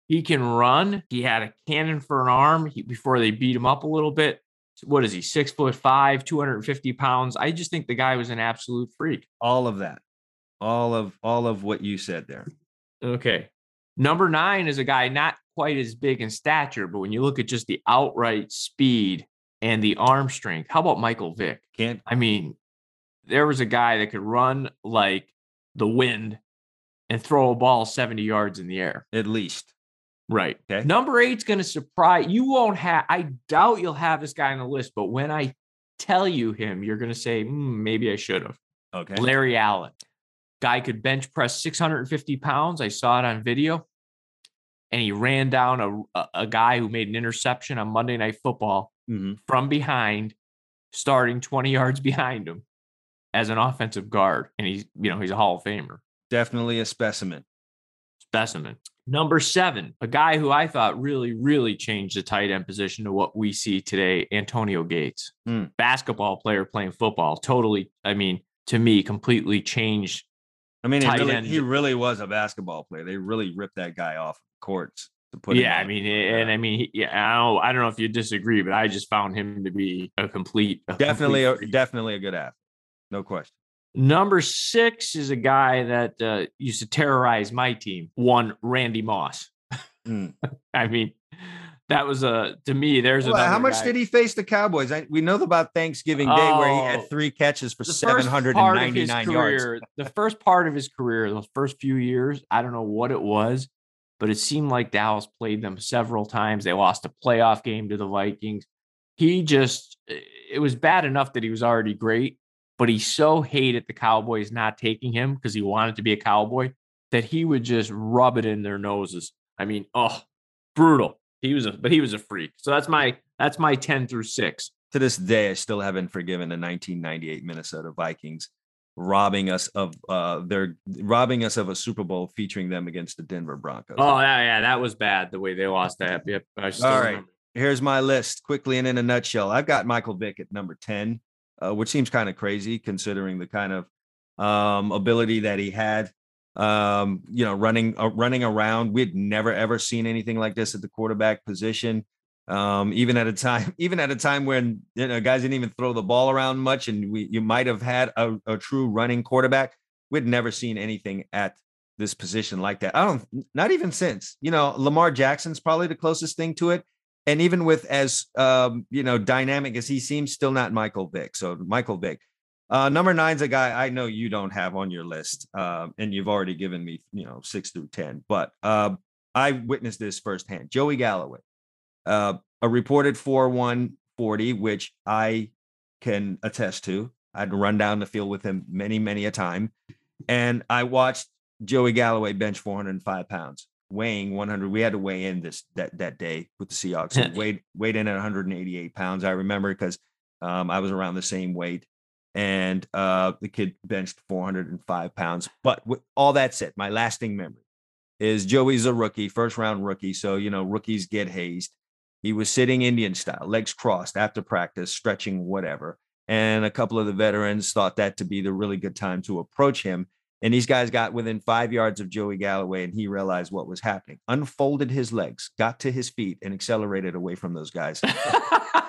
He can run. He had a cannon for an arm he, before they beat him up a little bit. What is he? Six foot five, 250 pounds. I just think the guy was an absolute freak. All of that. All of all of what you said there. Okay. Number nine is a guy not quite as big in stature, but when you look at just the outright speed and the arm strength, how about Michael Vick? Can't I mean, there was a guy that could run like the wind and throw a ball 70 yards in the air. at least. Right. Okay. Number eight's going to surprise you. Won't have, I doubt you'll have this guy on the list, but when I tell you him, you're going to say, "Hmm, maybe I should have. Okay. Larry Allen. Guy could bench press 650 pounds. I saw it on video. And he ran down a, a, guy who made an interception on Monday Night Football Mhm. from behind, starting 20 yards behind him as an offensive guard. And he's, you know, he's a Hall of Famer Definitely a specimen. specimen. Number seven, a guy who I thought really, really changed the tight end position to what we see today, Antonio Gates. Hmm. Basketball player playing football. Totally, I mean, to me, completely changed. I mean, he Tight really, end. he really was a basketball player. They really ripped that guy off courts to put. him yeah, I mean, and I mean, yeah, I don't, I don't know if you disagree, but I just found him to be a complete, a definitely, complete a, definitely a good athlete. No question. Number six is a guy that uh, used to terrorize my team. One Randy Moss. Mm. I mean, that was a to me. There's Well, how much guy. did he face the Cowboys? I, we know about Thanksgiving Day where he Oh. had three catches for the first part of his yards. the first part of his career, those first few years, I don't know what it was, but it seemed like Dallas played them several times. They lost a playoff game to the Vikings. He just, it was bad enough that he was already great, but he so hated the Cowboys not taking him because he wanted to be a Cowboy that he would just rub it in their noses. I mean, oh, brutal. He was a, but he was a freak. So that's my, that's my 10 through six. To this day, I still haven't forgiven the 1998 Minnesota Vikings robbing us of uh their robbing us of a Super Bowl featuring them against the Denver Broncos. Oh yeah, yeah, that was bad the way they lost that. Yep. All right. remember. Here's my list quickly and in a nutshell. I've got Michael Vick at number 10, uh, which seems kind of crazy considering the kind of um, ability that he had. Um, you know, running uh, running around. We'd never ever seen anything like this at the quarterback position. Um, even at a time, even at a time when you know guys didn't even throw the ball around much, and we you might have had a, a true running quarterback. We'd never seen anything at this position like that. I don't, not even since you know Lamar Jackson's probably the closest thing to it and even with as um, you know dynamic as he seems, still not Michael Vick. So Michael Vick. Uh, number nine's a guy I know you don't have on your list, um, and you've already given me, you know, six through ten. But uh, I witnessed this firsthand. Joey Galloway, uh, a reported four one forty, which I can attest to. I'd run down the field with him many, many a time, and I watched Joey Galloway bench 405 pounds, weighing 100. We had to weigh in this that that day with the Seahawks. weighed weighed in at 188 pounds. I remember because um, I was around the same weight and uh, the kid benched 405 pounds. But with all that said, my lasting memory is Joey's a rookie, first round rookie. So, you know, rookies get hazed. He was sitting Indian style, legs crossed after practice, stretching, whatever. And a couple of the veterans thought that to be the really good time to approach him. And these guys got within five yards of Joey Galloway, and he realized what was happening. Unfolded his legs, got to his feet, and accelerated away from those guys.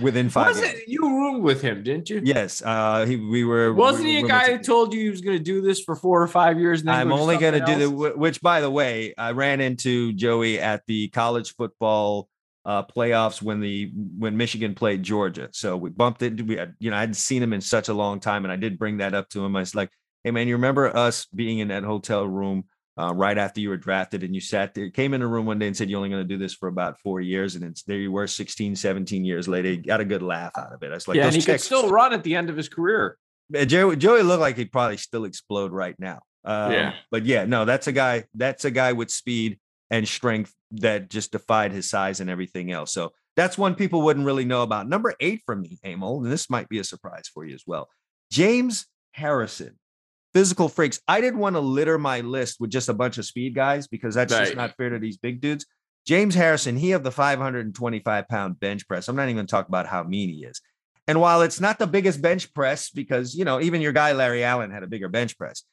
within five. Was it, you roomed with him, didn't you? Yes. Uh, he, we were. Wasn't we, he a guy that told you he was going to do this for four or five years? I'm only going to do the. Which, by the way, I ran into Joey at the college football uh, playoffs when the when Michigan played Georgia. So we bumped into. We, had, you know, I hadn't seen him in such a long time, and I did bring that up to him. I was like, "Hey, man, you remember us being in that hotel room?" Uh, right after you were drafted and you sat there, came in a room one day and said, you're only going to do this for about four years. And it's there you were 16, 17 years later, you got a good laugh out of it. I was like, yeah, and he could still run at the end of his career. Joey, Joey looked like he'd probably still explode right now. Um, yeah. But yeah, no, that's a guy, that's a guy with speed and strength that just defied his size and everything else. So that's one people wouldn't really know about. Number eight for me, Emil, and this might be a surprise for you as well. James Harrison physical freaks. I didn't want to litter my list with just a bunch of speed guys because that's right. just not fair to these big dudes. James Harrison, he of the 525 pound bench press. I'm not even going to talk about how mean he is. And while it's not the biggest bench press, because you know, even your guy Larry Allen had a bigger bench press.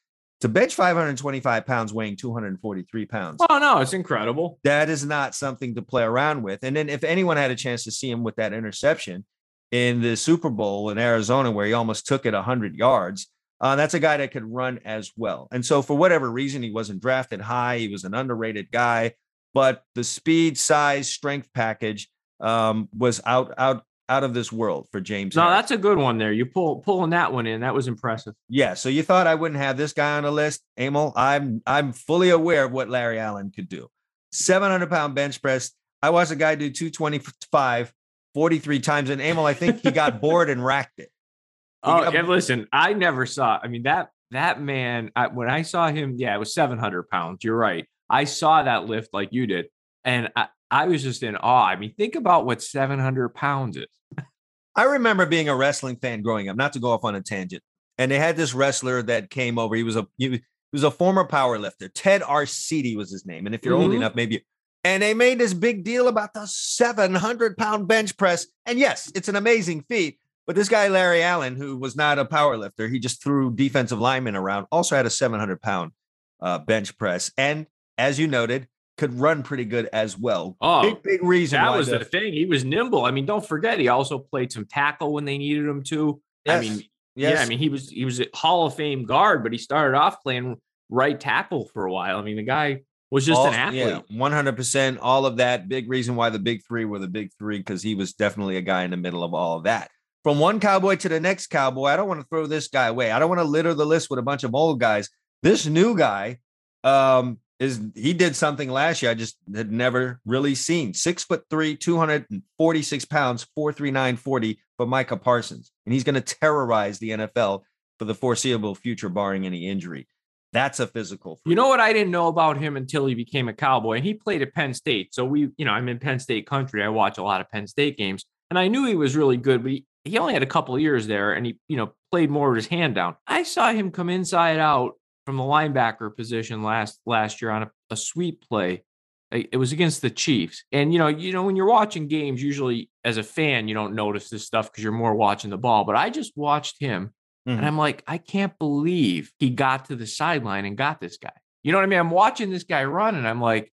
To bench 525 pounds weighing 243 pounds. Oh no, it's incredible. That is not something to play around with. And then if anyone had a chance to see him with that interception in the Super Bowl in Arizona, where he almost took it 100 yards, uh, that's a guy that could run as well. And so, for whatever reason, he wasn't drafted high. He was an underrated guy, but the speed, size, strength package um, was out out out of this world for James. No, Harris. that's a good one there. You pull pulling that one in. That was impressive. Yeah. So you thought I wouldn't have this guy on the list, Emil? I'm I'm fully aware of what Larry Allen could do. 700 pound bench press. I watched a guy do 225 43 times. And Emil, I think he got bored and racked it. Oh, and listen, I never saw. I mean that that man. I, when I saw him, yeah, it was seven hundred pounds. You're right. I saw that lift like you did, and I, I was just in awe. I mean, think about what seven hundred pounds is. I remember being a wrestling fan growing up. Not to go off on a tangent, and they had this wrestler that came over. He was a he was a former power lifter. Ted Arcidi was his name. And if you're mm-hmm. old enough, maybe. And they made this big deal about the 700 pound bench press. And yes, it's an amazing feat. But this guy, Larry Allen, who was not a power lifter, he just threw defensive linemen around, also had a 700 pound uh, bench press. And as you noted, could run pretty good as well. Oh, big, big reason. That was the, the, thing. He was nimble. I mean, don't forget, he also played some tackle when they needed him to. Yes. I mean, yes. yeah, I mean, he was he was a Hall of Fame guard, but he started off playing right tackle for a while. I mean, the guy was just all, an athlete. Yeah, 100%. All of that. Big reason why the big three were the big three, because he was definitely a guy in the middle of all of that from one cowboy to the next cowboy. I don't want to throw this guy away. I don't want to litter the list with a bunch of old guys. This new guy um, is he did something last year I just had never really seen. Six foot three, 246 pounds, 43940 for Micah Parsons. And he's going to terrorize the NFL for the foreseeable future, barring any injury. That's a physical. Freak. You know what? I didn't know about him until he became a cowboy and he played at Penn State. So we, you know, I'm in Penn State country. I watch a lot of Penn State games and I knew he was really good, but he, he only had a couple years there and he, you know, played more with his hand down. I saw him come inside out from the linebacker position last last year on a, a sweep play. It was against the Chiefs. And you know, you know, when you're watching games, usually as a fan, you don't notice this stuff because you're more watching the ball. But I just watched him mm-hmm. and I'm like, I can't believe he got to the sideline and got this guy. You know what I mean? I'm watching this guy run and I'm like,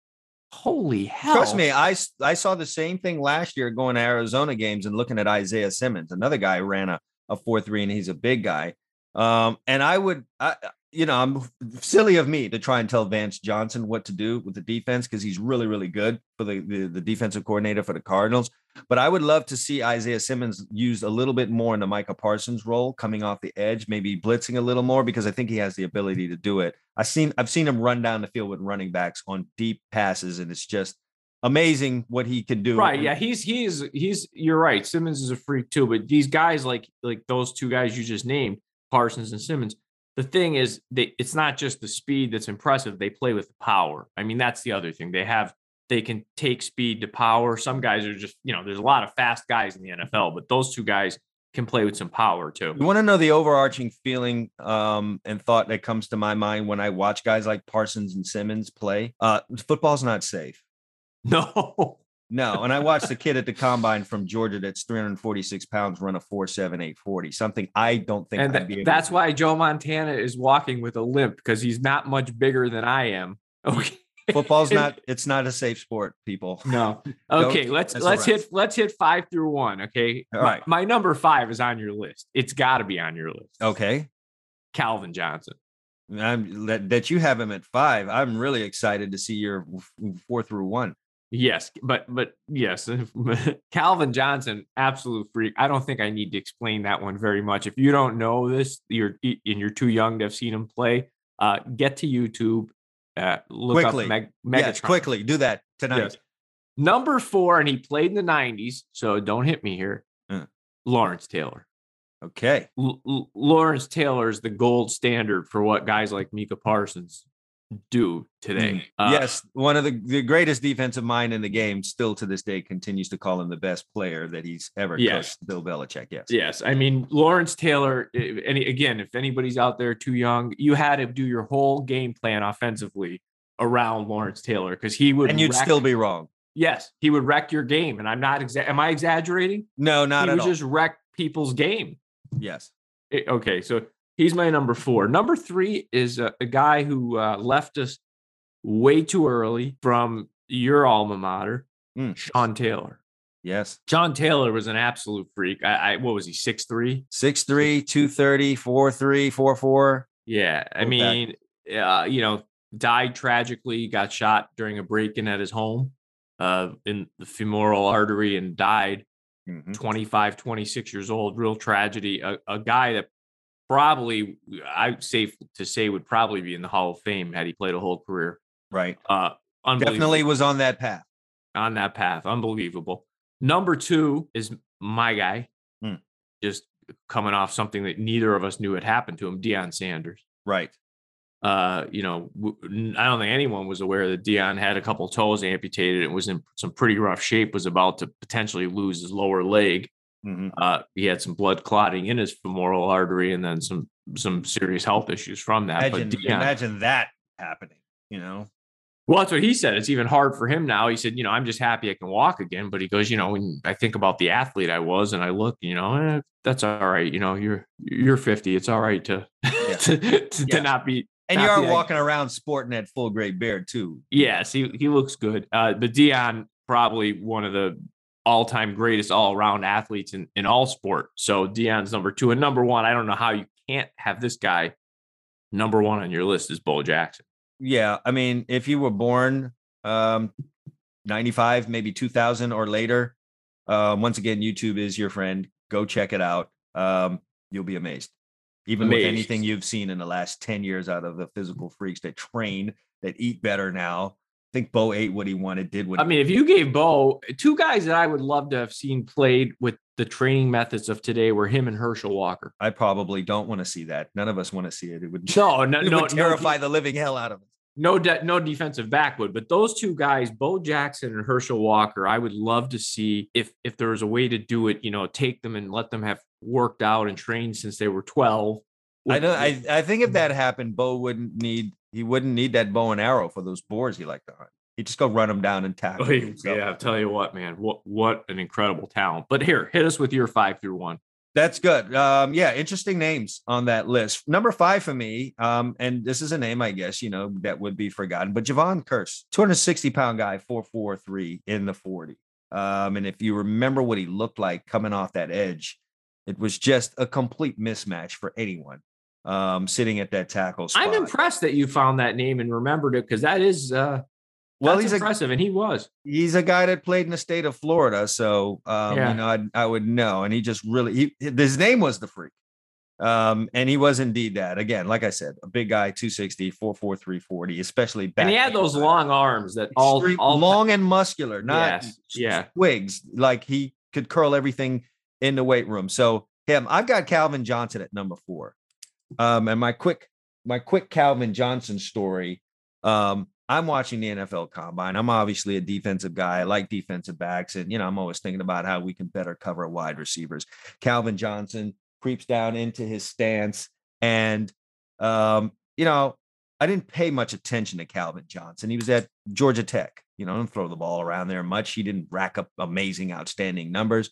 Holy hell. Trust me, I, I saw the same thing last year going to Arizona games and looking at Isaiah Simmons. Another guy ran a, a 4 3 and he's a big guy. Um, and I would, I, you know, I'm silly of me to try and tell Vance Johnson what to do with the defense because he's really, really good for the, the, the defensive coordinator for the Cardinals. But I would love to see Isaiah Simmons used a little bit more in the Micah Parsons role, coming off the edge, maybe blitzing a little more because I think he has the ability to do it. I've seen I've seen him run down the field with running backs on deep passes, and it's just amazing what he can do. Right. Yeah. He's he's he's you're right. Simmons is a freak too, but these guys like like those two guys you just named, Parsons and Simmons. The thing is, they it's not just the speed that's impressive. They play with the power. I mean, that's the other thing. They have they can take speed to power. Some guys are just, you know, there's a lot of fast guys in the NFL, but those two guys can play with some power too. You want to know the overarching feeling um, and thought that comes to my mind when I watch guys like Parsons and Simmons play? Uh, football's not safe. No. No, and I watched the kid at the combine from Georgia that's 346 pounds run a 4.7840. Something I don't think. And th- that's why Joe Montana is walking with a limp because he's not much bigger than I am. Okay. Football's not. It's not a safe sport, people. No. Okay. let's let's hit let's hit five through one. Okay. All right. My, my number five is on your list. It's got to be on your list. Okay. Calvin Johnson. I'm that, that you have him at five. I'm really excited to see your four through one. Yes, but but yes, Calvin Johnson, absolute freak. I don't think I need to explain that one very much. If you don't know this, you're and you're too young to have seen him play. Uh, get to YouTube, uh, look quickly. up Meg- Megatron. Yes, quickly do that tonight. Yes. Number four, and he played in the '90s, so don't hit me here. Uh. Lawrence Taylor. Okay, L- Lawrence Taylor is the gold standard for what guys like Micah Parsons do today. Mm. Uh, yes, one of the, the greatest defensive mind in the game still to this day continues to call him the best player that he's ever yes. coached, Bill Belichick. Yes. Yes. I mean, Lawrence Taylor, any again, if anybody's out there too young, you had to do your whole game plan offensively around Lawrence Taylor because he would And you'd wreck, still be wrong. Yes, he would wreck your game. And I'm not exa- am I exaggerating? No, not he at would just wreck people's game. Yes. It, okay, so He's my number four. Number three is a, a guy who uh, left us way too early from your alma mater, mm. Sean Taylor. Yes. Sean Taylor was an absolute freak. I, I what was he, 6'3? 6'3, 230, 4'3, 4'4. Yeah. I okay. mean, uh, you know, died tragically, got shot during a break-in at his home uh, in the femoral artery and died. Mm-hmm. 25, 26 years old, real tragedy. A, a guy that probably I'm safe to say would probably be in the Hall of Fame had he played a whole career. Right. Uh definitely was on that path. On that path. Unbelievable. Number two is my guy. Hmm. Just coming off something that neither of us knew had happened to him, Deion Sanders. Right. Uh, you know, I don't think anyone was aware that Deion had a couple toes amputated and was in some pretty rough shape, was about to potentially lose his lower leg. Mm-hmm. Uh, he had some blood clotting in his femoral artery, and then some some serious health issues from that. Imagine, but Deion, imagine that happening. You know. Well, that's what he said. It's even hard for him now. He said, you know, I'm just happy I can walk again. But he goes, you know, when I think about the athlete I was, and I look, you know, eh, that's all right. You know, you're you're 50. It's all right to yeah. to, to, yeah. to, not be. And you are walking around sporting that full gray beard too. Yes, he he looks good. Uh, the Deion probably one of the all-time greatest all-around athletes in, in all sport. So Deion's number two. And number one, I don't know how you can't have this guy number one on your list is Bo Jackson. Yeah. I mean, if you were born um 95, maybe 2000 or later, uh, once again, YouTube is your friend. Go check it out. Um, you'll be amazed. Even amazed. with anything you've seen in the last 10 years out of the physical freaks that train, that eat better now, think Bo ate what he wanted, did what I mean, if you gave Bo two guys that I would love to have seen played with the training methods of today were him and Herschel Walker. I probably don't want to see that. None of us want to see it. It would no, no, no, terrify no, the living hell out of us. No, de- no defensive back would, but those two guys, Bo Jackson and Herschel Walker, I would love to see if if there was a way to do it. You know, take them and let them have worked out and trained since they were twelve. I know. I I think if that happened, Bo wouldn't need he wouldn't need that bow and arrow for those boars he liked to hunt. He'd just go run them down and tackle. Oh, yeah, I'll tell you what, man, what what an incredible talent. But here, hit us with your five through one. That's good. Um, yeah, interesting names on that list. Number five for me, um, and this is a name I guess you know that would be forgotten, but Jevon Kearse, 260 pound guy, 443 in the 40. Um, and if you remember what he looked like coming off that edge, it was just a complete mismatch for anyone. Um, sitting at that tackle spot. I'm impressed that you found that name and remembered it because that is uh, well, he's impressive, a, and he was. He's a guy that played in the state of Florida, so um, Yeah. you know I, I would know. And he just really he, his name was the freak, um, and he was indeed that. Again, like I said, a big guy, 260, 4'4", 340, especially back. And he had those long arms that all, all long and muscular, not Yes, yeah. twigs. Like he could curl everything in the weight room. So him, I've got Calvin Johnson at number four. Um, and my quick, my quick Calvin Johnson story. Um, I'm watching the NFL combine. I'm obviously a defensive guy. I like defensive backs. And, you know, I'm always thinking about how we can better cover wide receivers. Calvin Johnson creeps down into his stance. And, um, you know, I didn't pay much attention to Calvin Johnson. He was at Georgia Tech. You know, don't throw the ball around there much. He didn't rack up amazing, outstanding numbers.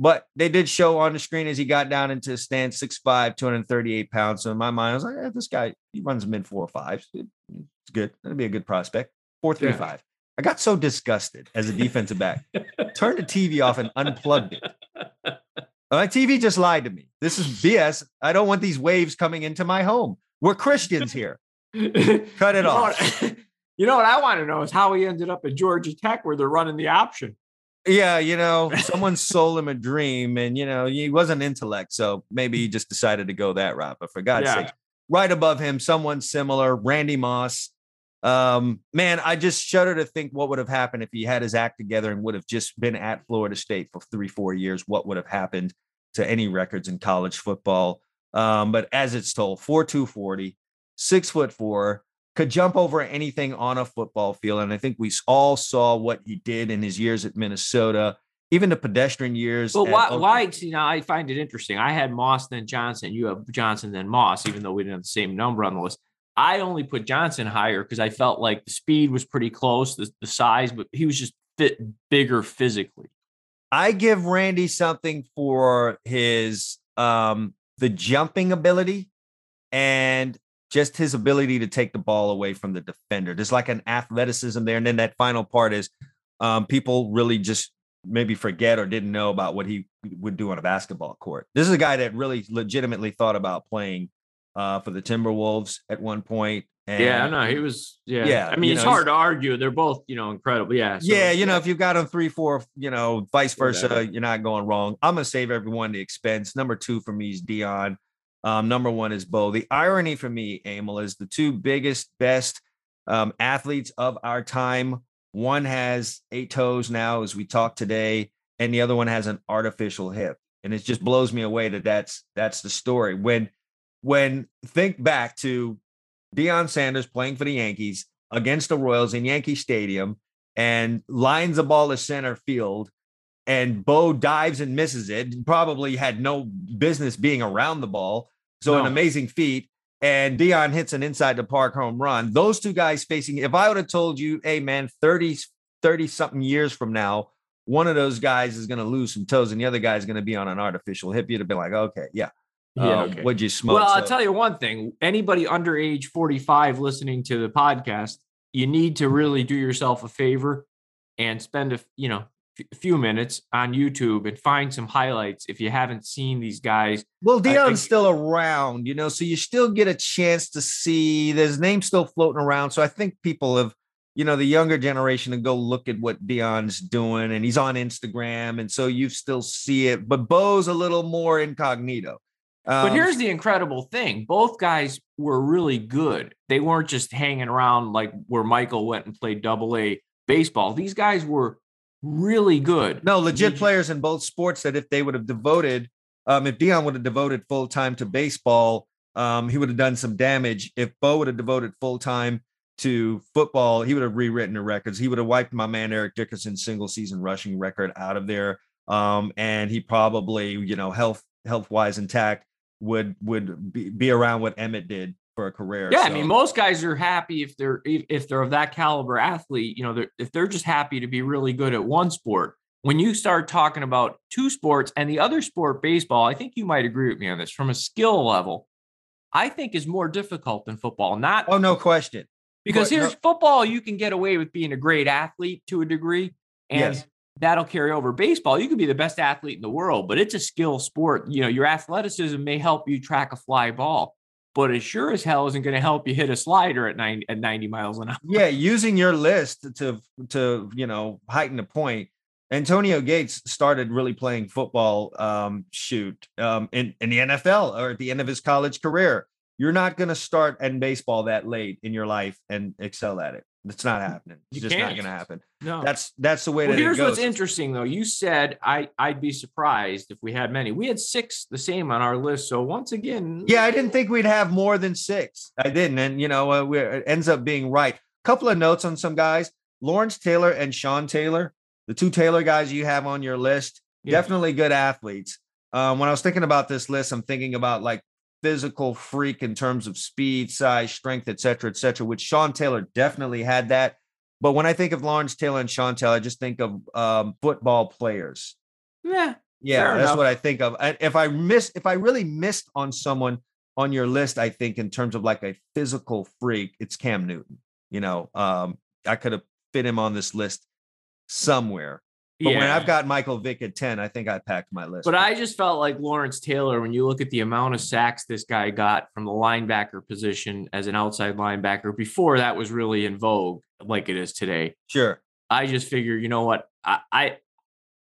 But they did show on the screen as he got down into his stance, 6'5, 238 pounds. So in my mind, I was like, eh, this guy, he runs mid four or fives. It's good. That'd be a good prospect. Four, three, Yeah. five. I got so disgusted as a defensive back. Turned the TV off and unplugged it. My TV just lied to me. This is BS. I don't want these waves coming into my home. We're Christians here. Cut it off. you know what I want to know is how he ended up at Georgia Tech where they're running the option. Yeah, you know, someone sold him a dream, and you know, he wasn't intellect, so maybe he just decided to go that route. But for God's Yeah. sake, right above him, someone similar, Randy Moss. Um, man, I just shudder to think what would have happened if he had his act together and would have just been at Florida State for three, four years. What would have happened to any records in college football? Um, but as it's told, four two forty, six foot four, could jump over anything on a football field. And I think we all saw what he did in his years at Minnesota, even the pedestrian years. But why? Oklahoma. Why? See, now I find it interesting. I had Moss then Johnson. You have Johnson then Moss, even though we didn't have the same number on the list. I only put Johnson higher because I felt like the speed was pretty close, the, the size, but he was just fit bigger physically. I give Randy something for his um the jumping ability and just his ability to take the ball away from the defender. There's like an athleticism there. And then that final part is um people really just maybe forget or didn't know about what he would do on a basketball court. This is a guy that really legitimately thought about playing uh for the Timberwolves at one point. And yeah, no, he was. Yeah, Yeah, I mean, it's know, hard to argue. They're both, you know, incredible. Yeah, so- yeah, you know, if you've got them three, four, you know, vice versa, you're not going wrong. I'm gonna save everyone the expense. Number two for me is Deion. Um, number one is Bo. The irony for me, Emil, is the two biggest, best um, athletes of our time. One has eight toes now, as we talk today, and the other one has an artificial hip. And it just blows me away that that's that's the story. When when think back to Deion Sanders playing for the Yankees against the Royals in Yankee Stadium and lines the ball to center field, and Bo dives and misses it. Probably had no business being around the ball. So an amazing feat. And Deion hits an inside the park home run. Those two guys facing, if I would have told you, hey man, 30, 30 something years from now, one of those guys is going to lose some toes and the other guy is going to be on an artificial hip, you'd have been like, okay, yeah. Yeah, um, okay. What'd you smoke? Well, I'll tell you one thing. Anybody under age 45 listening to the podcast, you need to really do yourself a favor and spend a you know few minutes on YouTube and find some highlights if you haven't seen these guys. Well, Deion's still around, you know, so you still get a chance to see there's names still floating around. So I think people have, you know, the younger generation to go look at what Deion's doing and he's on Instagram. And so you still see it, but Bo's a little more incognito. But Um, here's the incredible thing. Both guys were really good. They weren't just hanging around like where Michael went and played double A baseball. These guys were really good. no legit players in both sports that if they would have devoted, um, if Deion would have devoted full time to baseball, um, he would have done some damage. If Bo would have devoted full time to football, he would have rewritten the records. He would have wiped my man Eric Dickerson's single season rushing record out of there. Um, and he probably, you know, health health wise intact would would be, be around what Emmitt did for a career. Yeah, I mean, most guys are happy if they're if, if they're of that caliber athlete. You know, they're, if they're just happy to be really good at one sport. When you start talking about two sports and the other sport, baseball, I think you might agree with me on this. From a skill level, I think is more difficult than football. Not oh no question. because but no- here's football, you can get away with being a great athlete to a degree, and Yes. that'll carry over. Baseball, you can be the best athlete in the world, but it's a skill sport. You know, your athleticism may help you track a fly ball. But it sure as hell isn't going to help you hit a slider at 90 at 90 miles an hour. Yeah, using your list to to you know heighten the point. Antonio Gates started really playing football um, shoot um, in in the NFL or at the end of his college career. You're not going to start in baseball that late in your life and excel at it. It's not happening. It's You just not can't. going to happen. No. That's that's the way Well, that here's what's interesting though. You said I I'd be surprised if we had many. We had six the same on our list. So once again, Yeah, I didn't think we'd have more than six. I didn't, and you know, uh, we it ends up being right. A Couple of notes on some guys: Lawrence Taylor and Sean Taylor, the two Taylor guys you have on your list, Yeah. definitely good athletes. Um, when I was thinking about this list, I'm thinking about like physical freak in terms of speed, size, strength, et cetera, et cetera, which Sean Taylor definitely had that. But when I think of Lawrence Taylor and Sean Taylor, I just think of um, football players. Yeah. Yeah, that's enough. what I think of. If I miss, if I really missed on someone on your list, I think in terms of like a physical freak, it's Cam Newton. You know, um, I could have fit him on this list somewhere. But when Yeah. I've got Michael Vick at 10, I think I packed my list. But I just felt like Lawrence Taylor, when you look at the amount of sacks this guy got from the linebacker position as an outside linebacker, before that was really in vogue like it is today. sure. I just figure, you know what? I I,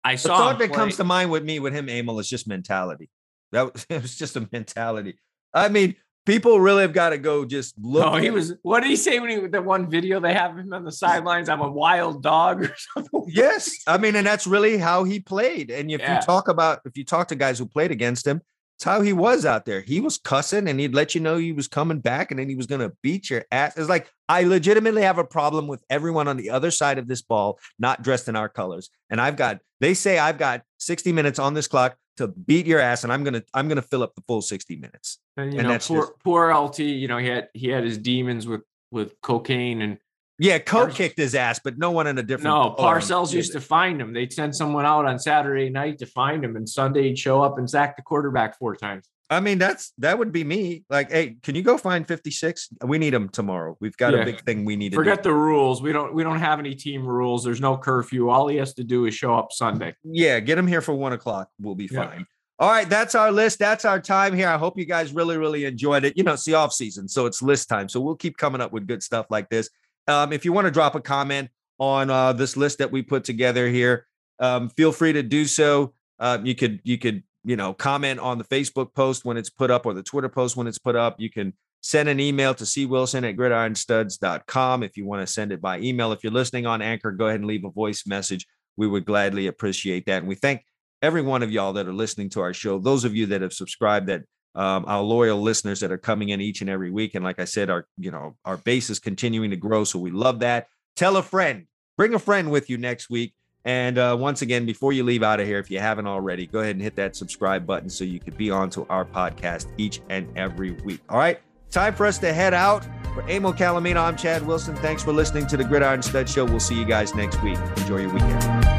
I The saw thought that comes to mind with me with him, Emil, is just mentality. That was, it was just a mentality. I mean, people really have got to go just look. Oh, he was. What did he say when he the one video they have him on the sidelines? I'm a wild dog or something. Yes, I mean, and that's really how he played. And if Yeah. you talk about, if you talk to guys who played against him, it's how he was out there. He was cussing, and he'd let you know he was coming back, and then he was going to beat your ass. It's like I legitimately have a problem with everyone on the other side of this ball not dressed in our colors. And I've got, they say I've got 60 minutes on this clock to beat your ass, and I'm gonna, I'm gonna fill up the full 60 minutes. And you And know, that's poor just- poor LT. You know, he had he had his demons with with cocaine and Yeah, Coke kicked his ass, but no one in a different. no. Parcells used to find him. They'd send someone out on Saturday night to find him, and Sunday he'd show up and sack the quarterback four times. I mean, that's that would be me. Like, hey, can you go find 56? We need him tomorrow. We've got Yeah. a big thing we need to Forget do. the rules. We don't we don't have any team rules. There's no curfew. All he has to do is show up Sunday. Yeah, get him here for one o'clock. We'll be Yeah. fine. All right, that's our list. That's our time here. I hope you guys really, really enjoyed it. You know, it's the off season, so it's list time. So we'll keep coming up with good stuff like this. Um, if you want to drop a comment on uh, this list that we put together here, um, feel free to do so. Um, you could you could you know comment on the Facebook post when it's put up or the Twitter post when it's put up. You can send an email to cwilson at gridironstuds.com if you want to send it by email. If you're listening on Anchor, go ahead and leave a voice message. We would gladly appreciate that. And we thank every one of y'all that are listening to our show. Those of you that have subscribed, that um, our loyal listeners that are coming in each and every week. And like I said, our you know our base is continuing to grow, so we love that. Tell a friend, bring a friend with you next week. And uh, once again, before you leave out of here, if you haven't already, go ahead and hit that subscribe button so you could be on to our podcast each and every week. All right, time for us to head out. For Emil Calomino, I'm Chad Wilson. Thanks for listening to the Gridiron Stud Show. We'll see you guys next week. Enjoy your weekend.